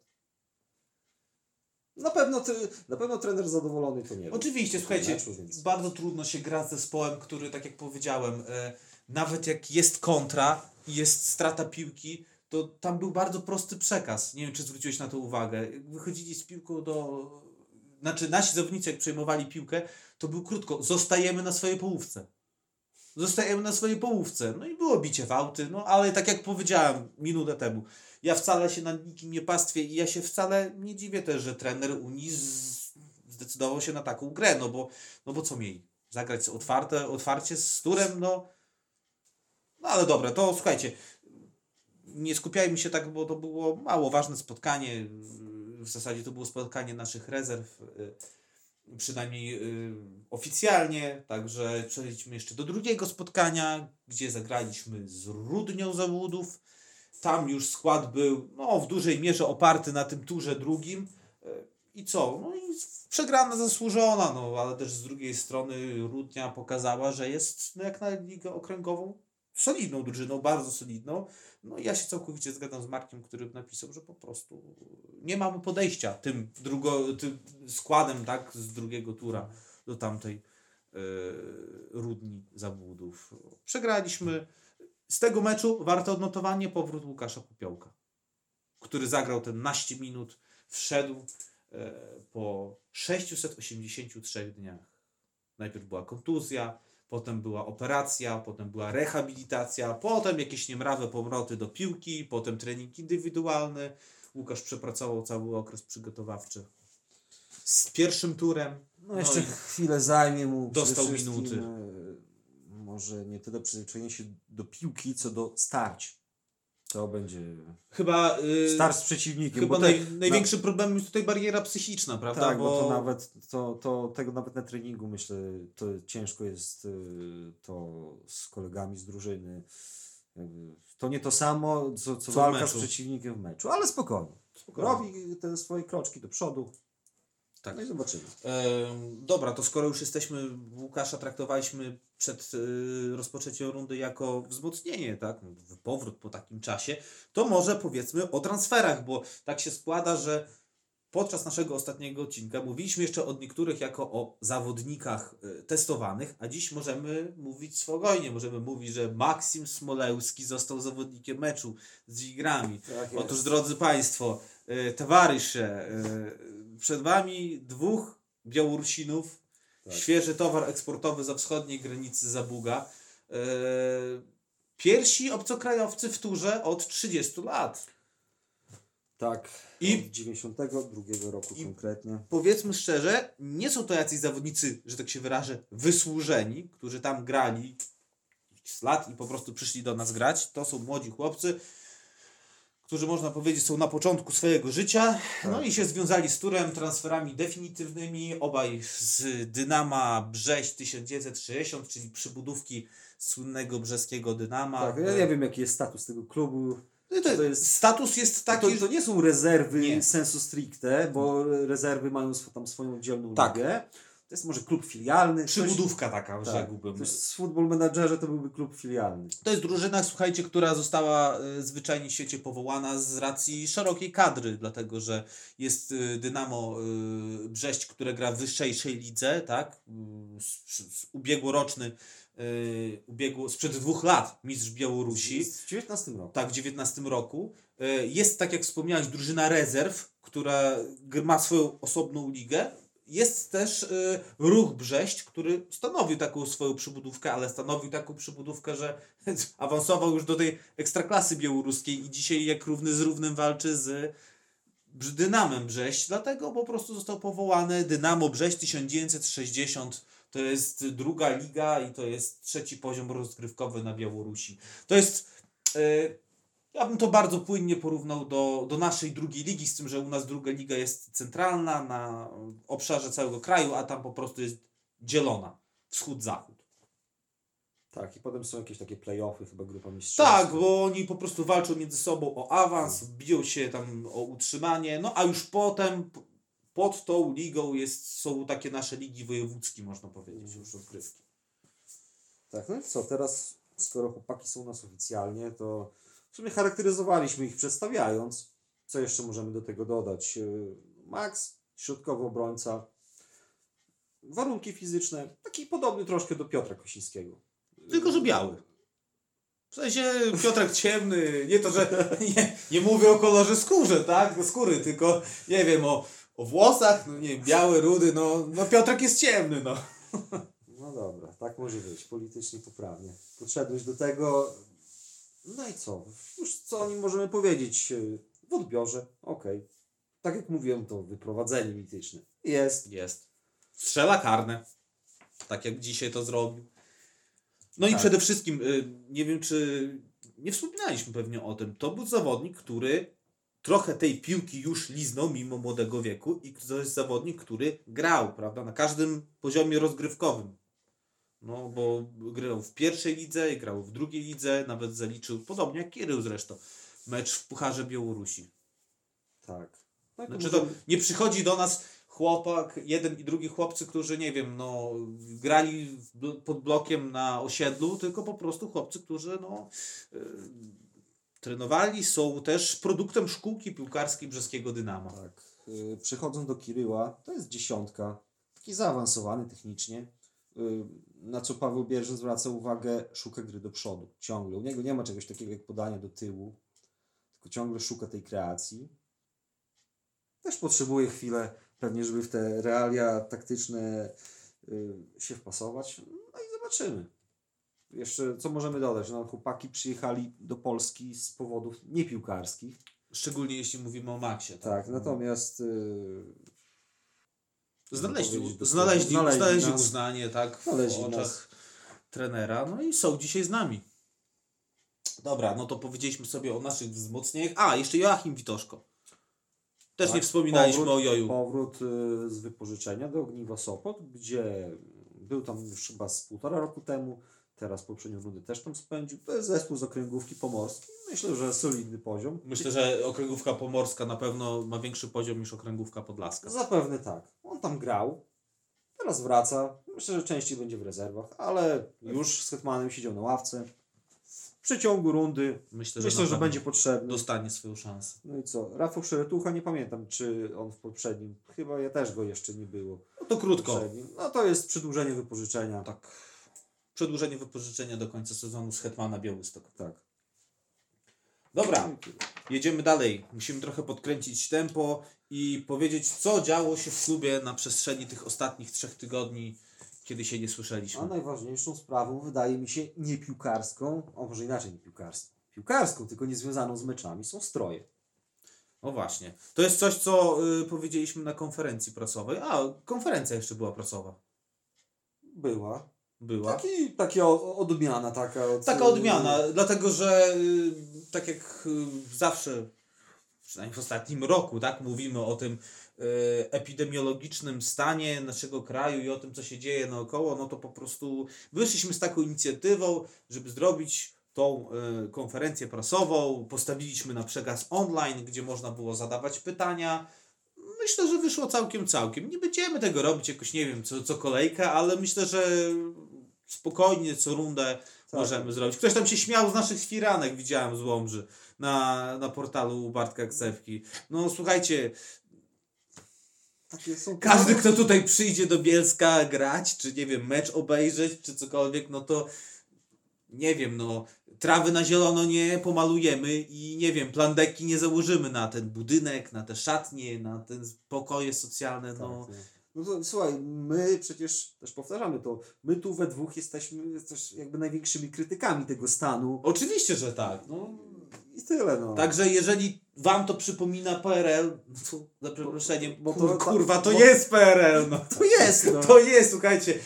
na pewno, ty, na pewno trener zadowolony to nie był. Oczywiście, słuchajcie, bardzo trudno się gra z zespołem, który, tak jak powiedziałem, e, nawet jak jest kontra i jest strata piłki, to tam był bardzo prosty przekaz. Nie wiem, czy zwróciłeś na to uwagę. Wychodzili z piłką do... Znaczy, nasi zawodnicy, jak przejmowali piłkę, to był krótko. Zostajemy na swojej połówce. Zostajemy na swojej połówce. No i było bicie w auty, no ale tak jak powiedziałem minutę temu, ja wcale się nad nikim nie pastwię i ja się wcale nie dziwię też, że trener Unii zdecydował się na taką grę, no bo, no bo co mieli? Zagrać otwarte, otwarcie z turem, no. No ale dobra, to słuchajcie, nie skupiajmy się tak, bo to było mało ważne spotkanie. W zasadzie to było spotkanie naszych rezerw, przynajmniej y, oficjalnie. Także przejdźmy jeszcze do drugiego spotkania, gdzie zagraliśmy z Rudnią Zawodów. Tam już skład był no, w dużej mierze oparty na tym turze drugim. Y, I co? No i przegrana zasłużona, no ale też z drugiej strony Rudnia pokazała, że jest no, jak na ligę okręgową solidną drużyną, bardzo solidną. No ja się całkowicie zgadzam z Markiem, który napisał, że po prostu nie mamy podejścia tym, drugo, tym składem tak, z drugiego tura do tamtej yy, Rudni Zabłudów. Przegraliśmy. Z tego meczu warto odnotowanie powrót Łukasza Popiołka, który zagrał ten naście minut, wszedł e, po 683 dniach. Najpierw była kontuzja, potem była operacja, potem była rehabilitacja, potem jakieś niemrawe powroty do piłki, potem trening indywidualny. Łukasz przepracował cały okres przygotowawczy z pierwszym turem. No jeszcze chwilę zajmie mu. Dostał minuty. e, Może nie tyle przyzwyczajenie się do piłki, co do starć. To będzie Chyba, yy, start z przeciwnikiem. chyba bo te- naj, największym problemem jest tutaj bariera psychiczna, prawda? Tak, bo to nawet to, to, tego nawet na treningu myślę, to ciężko jest y, to z kolegami z drużyny. To nie to samo, co, co w walka z przeciwnikiem w meczu, ale spokojnie. Spokojnie. Robi te swoje kroczki do przodu. Tak. No i zobaczymy. Dobra, to skoro już jesteśmy, Łukasza traktowaliśmy przed y, rozpoczęciem rundy jako wzmocnienie, tak? Powrót po takim czasie, to może powiedzmy o transferach, bo tak się składa, że podczas naszego ostatniego odcinka mówiliśmy jeszcze o niektórych jako o zawodnikach y, testowanych, a dziś możemy mówić spokojnie, możemy mówić, że Maksim Smolewski został zawodnikiem meczu z Wigrami. Tak Otóż, drodzy Państwo, e, towarzysze, e, przed Wami dwóch Białorusinów, Tak. świeży towar eksportowy za wschodniej granicy Zabuga. E, Pierwsi obcokrajowcy w turze od 30 lat. Tak. I- I 92 roku konkretnie. Powiedzmy szczerze, nie są to jacyś zawodnicy, że tak się wyrażę, wysłużeni, którzy tam grali z lat i po prostu przyszli do nas grać. To są młodzi chłopcy, którzy można powiedzieć są na początku swojego życia. No Tak. i się związali z turem transferami definitywnymi. Obaj z Dynama Brześć 1960, czyli przybudówki słynnego brzeskiego Dynama. Tak, ja nie wiem jaki jest status tego klubu. No to to jest- Status jest taki, to, to nie są rezerwy Nie. sensu stricte, bo rezerwy mają sw- tam swoją oddzielną Tak. ligę. To jest może klub filialny. coś- przybudówka taka, Tak, rzekłbym. Coś z Football Managerze to byłby klub filialny. To jest drużyna, słuchajcie, która została y, zwyczajnie w świecie powołana z racji szerokiej kadry, dlatego że jest y, Dynamo y, Brześć, które gra w wyższej lidze, tak? Y, z, z ubiegłoroczny, y, ubiegło, sprzed dwóch lat mistrz Białorusi. W 19 roku. Tak, w 19 roku. Jest, tak jak wspomniałeś, drużyna rezerw, która ma swoją osobną ligę. Jest też y, ruch Brześć, który stanowił taką swoją przybudówkę, ale stanowił taką przybudówkę, że awansował już do tej ekstraklasy białoruskiej i dzisiaj jak równy z równym walczy z Dynamem Brześć. Dlatego po prostu został powołany Dynamo Brześć 1960. To jest druga liga i to jest trzeci poziom rozgrywkowy na Białorusi. To jest. y, ja bym to bardzo płynnie porównał do, do naszej drugiej ligi, z tym, że u nas druga liga jest centralna na obszarze całego kraju, a tam po prostu jest dzielona wschód-zachód. Tak, i potem są jakieś takie play-offy, chyba grupa mistrzostw. Tak, bo oni po prostu walczą między sobą o awans, biją się tam o utrzymanie, no a już potem pod tą ligą jest, są takie nasze ligi wojewódzkie, można powiedzieć, już rozgrywki. Tak, no i co, teraz skoro chłopaki są u nas oficjalnie, to w sumie charakteryzowaliśmy ich przedstawiając. Co jeszcze możemy do tego dodać? Yy, Max, środkowy obrońca, warunki fizyczne, taki podobny troszkę do Piotra Kosińskiego. Tylko, że biały. W sensie Piotrek ciemny, nie to, że nie, nie mówię o kolorze skórze, tak? Skóry, tylko nie wiem, o, o włosach, no nie wiem, biały, rudy, no, no Piotrek jest ciemny, no. No dobra, tak może być, politycznie poprawnie. Podszedłeś do tego, no i co? Już co o nim możemy powiedzieć? Yy, W odbiorze, okej. Tak jak mówiłem, to wyprowadzenie mityczne. Jest. Jest. Strzela karne. Tak jak dzisiaj to zrobił. No i Tak. przede wszystkim, y, nie wiem czy nie wspominaliśmy pewnie o tym, to był zawodnik, który trochę tej piłki już liznął mimo młodego wieku i to jest zawodnik, który grał, prawda, na każdym poziomie rozgrywkowym. No, bo grał w pierwszej lidze, grał w drugiej lidze, nawet zaliczył, podobnie jak Kirył zresztą, mecz w Pucharze Białorusi. Tak. I tu Znaczy to nie przychodzi do nas chłopak, jeden i drugi chłopcy, którzy, nie wiem, no, grali pod blokiem na osiedlu, tylko po prostu chłopcy, którzy, no, y, trenowali, są też produktem szkółki piłkarskiej brzeskiego Dynama. Tak. Y, Przechodząc do Kiryła, to jest dziesiątka. Taki zaawansowany technicznie. Y, Na co Paweł Bierży zwraca uwagę, szuka gry do przodu. Ciągle. U niego nie ma czegoś takiego jak podanie do tyłu, tylko ciągle szuka tej kreacji. Też potrzebuje chwilę pewnie, żeby w te realia taktyczne y, się wpasować. No i zobaczymy. Jeszcze co możemy dodać? No, chłopaki przyjechali do Polski z powodów niepiłkarskich. Szczególnie jeśli mówimy o Maxie. Tak, natomiast y, Znaleźli, znaleźli, znaleźli, Znaleźli nas. uznanie, tak, w Znaleźli oczach nas. trenera, no i są dzisiaj z nami. Dobra, no to powiedzieliśmy sobie o naszych wzmocnieniach. A, jeszcze Joachim Witoszko. Też Tak, nie wspominaliśmy powrót, o Joju. Powrót y, z wypożyczenia do Ogniwa Sopot, gdzie był tam już chyba z półtora roku temu, teraz poprzednią rundę też tam spędził. To jest zespół z okręgówki pomorskiej. Myślę, że solidny poziom. Myślę, że okręgówka pomorska na pewno ma większy poziom niż okręgówka podlaska. Zapewne tak. On tam grał, teraz wraca. Myślę, że częściej będzie w rezerwach, ale już z Hetmanem siedział na ławce. W przeciągu rundy Myślę, że, myślę, że będzie potrzebny. dostanie swoją szansę. No i co? Rafał Szeretucha, nie pamiętam, czy on w poprzednim. Chyba ja też go jeszcze nie było. No to krótko. No to jest przedłużenie wypożyczenia. Tak. Przedłużenie wypożyczenia do końca sezonu z Hetmana Białystok. Tak. Dobra, jedziemy dalej. Musimy trochę podkręcić tempo i powiedzieć, co działo się w klubie na przestrzeni tych ostatnich trzech tygodni, kiedy się nie A słyszeliśmy. najważniejszą sprawą wydaje mi się nie piłkarską, o może inaczej nie piłkarską, piłkarską, tylko nie związaną z meczami, są stroje. No właśnie. To jest coś, co y, powiedzieliśmy na konferencji prasowej. A, konferencja jeszcze była prasowa. Była. Była. Taki, o- odmiana taka. Od, Taka odmiana, dlatego że y, tak jak y, zawsze, przynajmniej w ostatnim roku, tak, mówimy o tym y, epidemiologicznym stanie naszego kraju i o tym, co się dzieje naokoło, no to po prostu wyszliśmy z taką inicjatywą, żeby zrobić tą y, konferencję prasową, postawiliśmy na przekaz online, gdzie można było zadawać pytania. Myślę, że wyszło całkiem, całkiem. Nie będziemy tego robić jakoś, nie wiem, co, co kolejkę, ale myślę, że spokojnie co rundę Tak. możemy zrobić. Ktoś tam się śmiał z naszych firanek, widziałem z Łomży na, na portalu Bartka Ksewki. No słuchajcie, każdy, kto tutaj przyjdzie do Bielska grać, czy nie wiem, mecz obejrzeć, czy cokolwiek, no to nie wiem, no trawy na zielono nie pomalujemy i nie wiem, plandeki nie założymy na ten budynek, na te szatnie, na te pokoje socjalne, no. Tak, nie. No to słuchaj, my przecież też powtarzamy to, my tu we dwóch jesteśmy też jakby największymi krytykami tego stanu. Oczywiście, że tak. No, I tyle, no. Także jeżeli wam to przypomina PRL, no to za przeproszeniem, Bo- bo kur, to- kurwa, to bo- jest PRL, no. To jest, no. To jest, słuchajcie.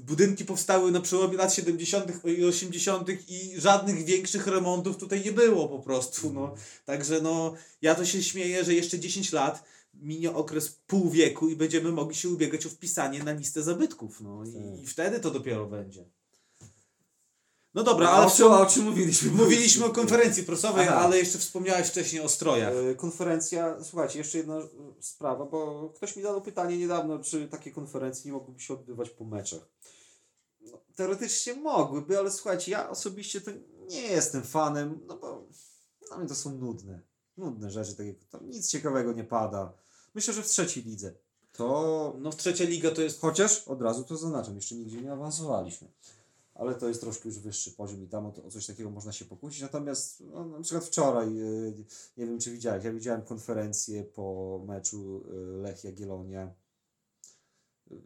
Budynki powstały na przełomie lat 70. i 80. i żadnych większych remontów tutaj nie było po prostu. No. Także no, ja to się śmieję, że jeszcze 10 lat minie okres pół wieku i będziemy mogli się ubiegać o wpisanie na listę zabytków. No. I, Tak. i wtedy to dopiero będzie. No dobra, ale o czym, o czym mówiliśmy? mówiliśmy o konferencji prasowej, Aha. ale jeszcze wspomniałeś wcześniej o strojach. E, Konferencja, słuchajcie, jeszcze jedna sprawa, bo ktoś mi zadał pytanie niedawno, czy takie konferencje nie mogłyby się odbywać po meczach. No, teoretycznie mogłyby, ale słuchajcie, ja osobiście to nie jestem fanem, no bo dla mnie to są nudne. Nudne rzeczy, tak jak tam nic ciekawego nie pada. Myślę, że w trzeciej lidze. To No w trzecia liga to jest Chociaż od razu to zaznaczam, jeszcze nigdzie nie awansowaliśmy. Ale to jest troszkę już wyższy poziom i tam o, to, o coś takiego można się pokusić. Natomiast no, na przykład wczoraj, y, nie wiem czy widziałeś, ja widziałem konferencję po meczu y, Lech Jagiellonia. Y,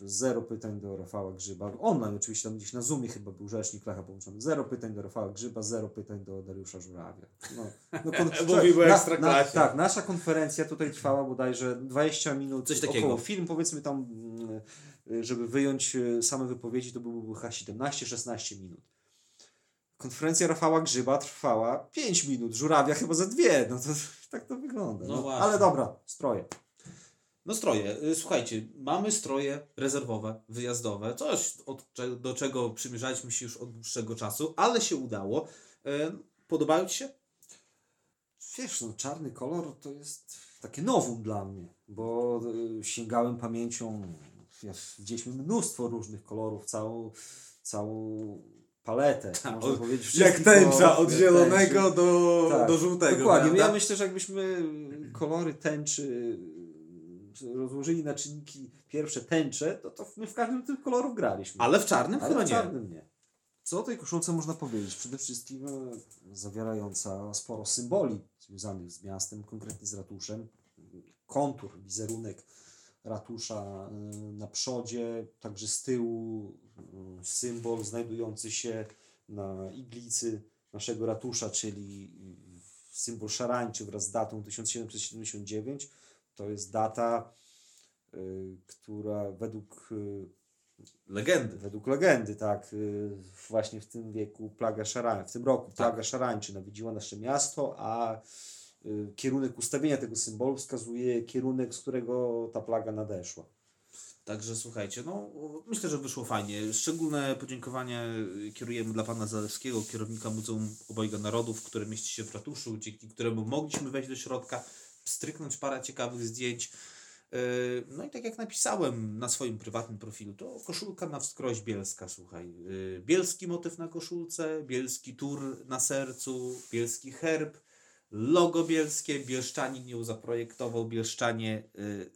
Zero pytań do Rafała Grzyba. Online oczywiście, tam gdzieś na Zoomie chyba był rzecznik Lecha połączony. Zero pytań do Rafała Grzyba, zero pytań do Dariusza Żurawia. No, no, kon- na- Ekstraklasie. tak, nasza konferencja tutaj trwała bodajże 20 minut. Coś takiego. Około film powiedzmy tam, mm, y, żeby wyjąć y, same wypowiedzi, to byłoby chyba 17-16 minut. Konferencja Rafała Grzyba trwała 5 minut, Żurawia chyba za dwie. No to tak to wygląda. No No, ale dobra, stroje. No stroje. Y, Słuchajcie, mamy stroje rezerwowe, wyjazdowe, coś od, do czego przymierzaliśmy się już od dłuższego czasu, ale się udało. Y, Podobają Ci się? Wiesz, no czarny kolor to jest takie nowum dla mnie, bo y, sięgałem pamięcią, ja- widzieliśmy mnóstwo różnych kolorów, całą, całą paletę, można Tak, od- powiedzieć. Jak tęcza, kolorów, od zielonego tęczy. do, Tak, do żółtego. Dokładnie, prawda? ja myślę, że jakbyśmy kolory tęczy rozłożyli na czynniki pierwsze tęcze, to, to my w każdym z tych kolorów graliśmy. Ale w czarnym Ale chyba w nie. czarnym nie. Co o tej koszulce można powiedzieć? Przede wszystkim e, zawierająca sporo symboli związanych z miastem, konkretnie z ratuszem. Kontur, wizerunek ratusza e, na przodzie, także z tyłu e, symbol znajdujący się na iglicy naszego ratusza, czyli symbol szarańczy wraz z datą 1779. To jest data, e, która według Legendy. Według legendy, tak, y, właśnie w tym wieku plaga szarańczy, w tym roku Tak. plaga szarańczy nawiedziła nasze miasto, a y, kierunek ustawienia tego symbolu wskazuje kierunek, z którego ta plaga nadeszła. Także słuchajcie, no myślę, że wyszło fajnie. Szczególne podziękowania kierujemy dla pana Zalewskiego, kierownika Muzeum Obojga Narodów, które mieści się w ratuszu, dzięki któremu mogliśmy wejść do środka, stryknąć parę ciekawych zdjęć. Yy, No i tak jak napisałem na swoim prywatnym profilu, to koszulka na wskroś bielska, słuchaj. Yy, Bielski motyw na koszulce, bielski tur na sercu, bielski herb, logo bielskie, Bielszczanin ją zaprojektował, Bielszczanie yy,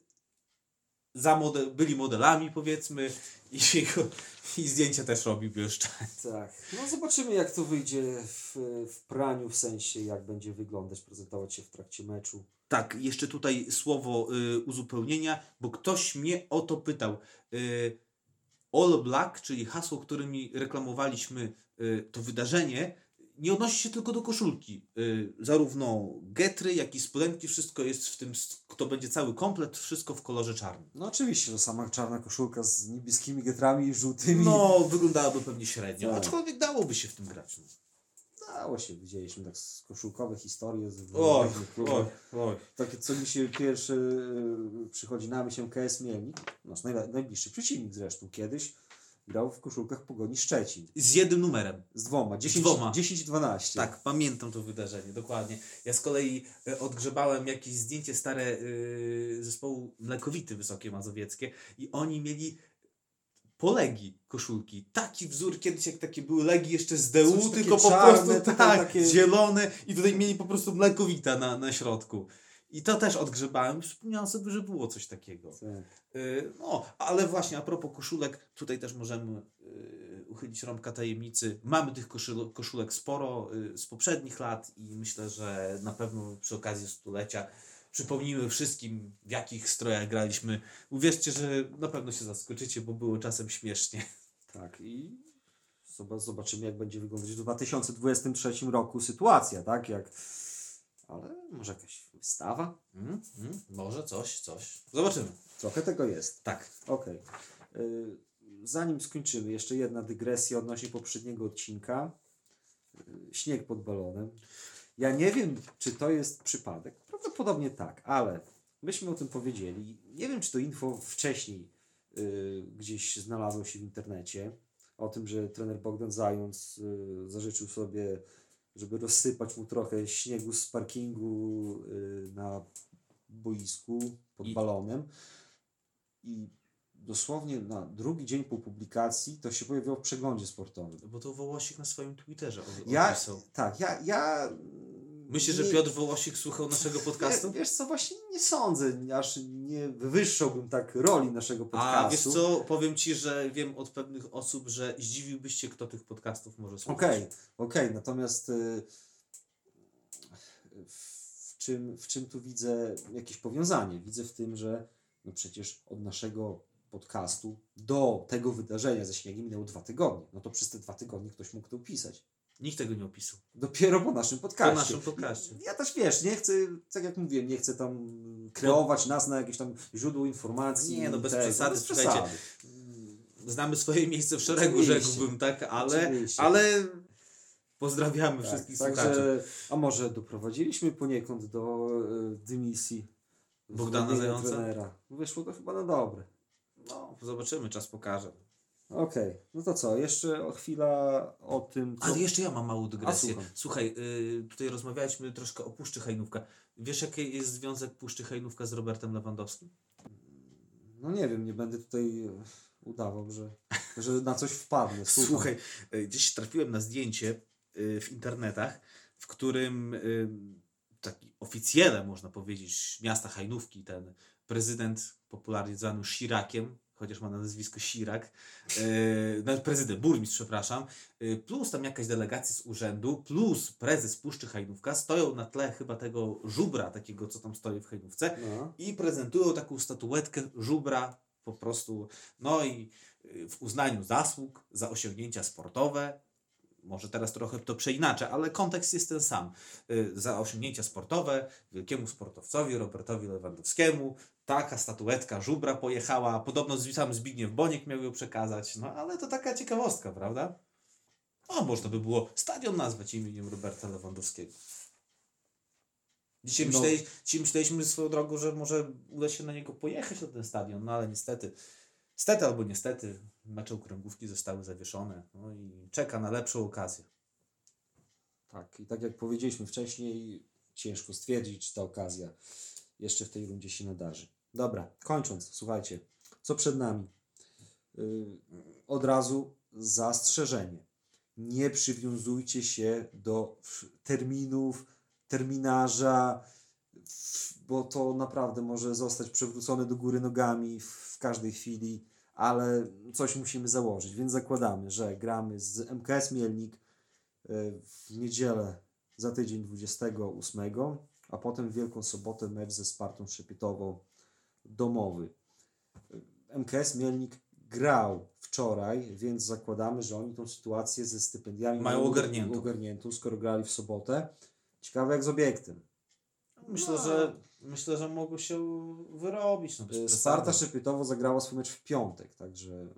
za mode- byli modelami powiedzmy i, jego, i zdjęcia też robił Bielszczanin. Tak, no zobaczymy jak to wyjdzie w, w praniu, w sensie jak będzie wyglądać, prezentować się w trakcie meczu. Tak, jeszcze tutaj słowo y, uzupełnienia, bo ktoś mnie o to pytał. Y, All Black, czyli hasło, którymi reklamowaliśmy y, to wydarzenie, nie odnosi się tylko do koszulki. Y, zarówno getry, jak i spodenki, wszystko jest w tym, to będzie cały komplet, wszystko w kolorze czarnym. No oczywiście, że sama czarna koszulka z niebieskimi getrami i żółtymi. No, wyglądałoby pewnie średnio, Tak. aczkolwiek dałoby się w tym grać. No. Dało się, widzieliśmy tak z koszulkowe historie z Oj, oj, oj. Takie, co mi się pierwsze y, przychodzi na myśl, KS Mielnik, nasz najbliższy przeciwnik zresztą, kiedyś grał w koszulkach Pogoni Szczecin. Z jednym numerem. Z dwoma, 10, dwoma. 10-12. Tak, pamiętam to wydarzenie, dokładnie. Ja z kolei e, odgrzebałem jakieś zdjęcie stare e, zespołu Mlekowity Wysokie Mazowieckie i oni mieli polegi koszulki. Taki wzór kiedyś, jak takie były legi jeszcze z DU, tylko po czarne, prostu tak, takie- zielone i tutaj mieli po prostu Mlekowita na, na środku. I to też odgrzebałem. Przypomniałem sobie, że było coś takiego. Tak. Yy, No, ale właśnie a propos koszulek, tutaj też możemy yy, uchylić rąbka tajemnicy. Mamy tych koszul- koszulek sporo yy, z poprzednich lat i myślę, że na pewno przy okazji stulecia przypomnimy wszystkim, w jakich strojach graliśmy. Uwierzcie, że na pewno się zaskoczycie, bo było czasem śmiesznie. Tak, i zob- zobaczymy, jak będzie wyglądać w 2023 roku sytuacja, tak? Jak... Ale może jakaś wystawa? Mm, mm, może coś, coś. Zobaczymy. Trochę tego jest. Tak. Okej. Y, Zanim skończymy, jeszcze jedna dygresja odnośnie poprzedniego odcinka. Y, Śnieg pod balonem. Ja nie wiem, czy to jest przypadek. Prawdopodobnie tak, ale myśmy o tym powiedzieli. Nie wiem, czy to info wcześniej y, gdzieś znalazło się w internecie. O tym, że trener Bogdan Zając y, zażyczył sobie, żeby rozsypać mu trochę śniegu z parkingu y, na boisku pod balonem. I dosłownie na drugi dzień po publikacji to się pojawiło w przeglądzie sportowym. Bo to Wołosik na swoim Twitterze o- Ja, opisał. tak, ja, ja Myślisz, że Piotr Wołosik słuchał naszego podcastu? Wiesz co, właśnie nie sądzę, aż nie wywyższałbym tak roli naszego podcastu. A wiesz co, powiem Ci, że wiem od pewnych osób, że zdziwiłbyś się, kto tych podcastów może słuchać. Okej, okej, natomiast y, w, czym, w czym tu widzę jakieś powiązanie? Widzę w tym, że no przecież od naszego podcastu do tego wydarzenia ze śniegiem minęło dwa tygodnie. No to przez te dwa tygodnie ktoś mógł to pisać. Nikt tego nie opisał. Dopiero po naszym podcaście. Po naszym podcaście. Ja też wiesz, nie chcę, tak jak mówiłem, nie chcę tam kreować nas na jakieś tam źródło informacji. Nie, no bez tego, przesady, bez przesady. Znamy swoje miejsce w szeregu, rzekłbym, tak? Ale, Oczywiście. ale pozdrawiamy Tak, wszystkich słuchaczy. także, a może doprowadziliśmy poniekąd do y, dymisji Bogdana Zająca? trenera. Wyszło to chyba na dobre. No, zobaczymy, czas pokaże. Okej, no to co? Jeszcze chwila o tym, co... Ale jeszcze ja mam małą dygresję. słucham. Słuchaj, y, tutaj rozmawialiśmy troszkę o Puszczy Hejnówka. Wiesz, jaki jest związek Puszczy Hejnówka z Robertem Lewandowskim? No nie wiem, nie będę tutaj udawał, że, że na coś wpadnę. Słucham. Słuchaj, y, gdzieś trafiłem na zdjęcie y, w internetach, w którym y, taki oficjele, można powiedzieć, miasta Hajnówki, ten prezydent popularnie zwany Shirakiem, chociaż ma na nazwisko Shirak, y, no, prezydent, burmistrz, przepraszam, y, plus tam jakaś delegacja z urzędu, plus prezes Puszczy Hajnówka stoją na tle chyba tego żubra, takiego, co tam stoi w Hajnówce, No. i prezentują taką statuetkę żubra po prostu, no i y, w uznaniu zasług za osiągnięcia sportowe, może teraz trochę to przeinaczę, ale kontekst jest ten sam. Za osiągnięcia sportowe wielkiemu sportowcowi Robertowi Lewandowskiemu taka statuetka żubra pojechała, podobno sam Zbigniew Boniek miał ją przekazać, no ale to taka ciekawostka, prawda? O, można by było stadion nazwać imieniem Roberta Lewandowskiego. Dzisiaj, No. myśleli, dzisiaj myśleliśmy swoją drogą, że może uda się na niego pojechać na ten stadion, no ale niestety, stety albo niestety, mecze okręgówki zostały zawieszone no i czeka na lepszą okazję. Tak, i tak jak powiedzieliśmy wcześniej, ciężko stwierdzić, czy ta okazja jeszcze w tej rundzie się nadarzy. Dobra, kończąc, słuchajcie, co przed nami? Yy, od razu zastrzeżenie. Nie przywiązujcie się do terminów, terminarza, bo to naprawdę może zostać przewrócone do góry nogami w, w każdej chwili, ale coś musimy założyć, więc zakładamy, że gramy z MKS Mielnik y, w niedzielę za tydzień 28, a potem w Wielką Sobotę mecz ze Spartą Szepietową domowy. MKS Mielnik grał wczoraj, więc zakładamy, że oni tą sytuację ze stypendiami Mają ogarniętą. ogarniętą, skoro grali w sobotę. Ciekawe jak z obiektem. Myślę, No. że myślę, że mogą się wyrobić. No, Y, Sparta. Szepietowo zagrała swój mecz w piątek, także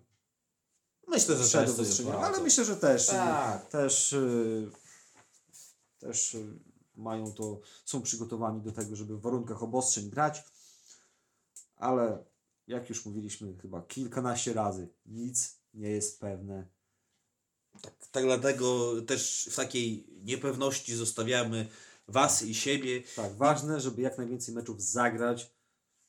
Myślę, że też do ale myślę, że też Tak. też, y, też y, mają to, są przygotowani do tego, żeby w warunkach obostrzeń grać, ale jak już mówiliśmy chyba kilkanaście razy, nic nie jest pewne. Tak, tak dlatego też w takiej niepewności zostawiamy Was i siebie. Tak, ważne, żeby jak najwięcej meczów zagrać,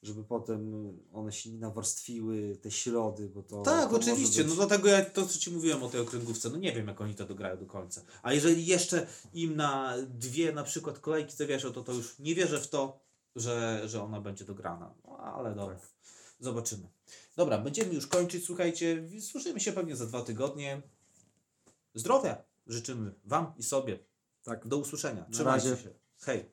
żeby potem one się nie nawarstwiły, te środy, bo to Tak, to oczywiście. być- No dlatego ja to, co Ci mówiłem o tej okręgówce, no nie wiem, jak oni to dograją do końca. A jeżeli jeszcze im na dwie na przykład kolejki zawieszą, to to już nie wierzę w to, że, że ona będzie dograna. No, ale dobra, zobaczymy. Dobra, będziemy już kończyć, słuchajcie. Słyszymy się pewnie za dwa tygodnie. Zdrowia życzymy Wam i sobie. Tak. Do usłyszenia. Trzymajcie się. Hej.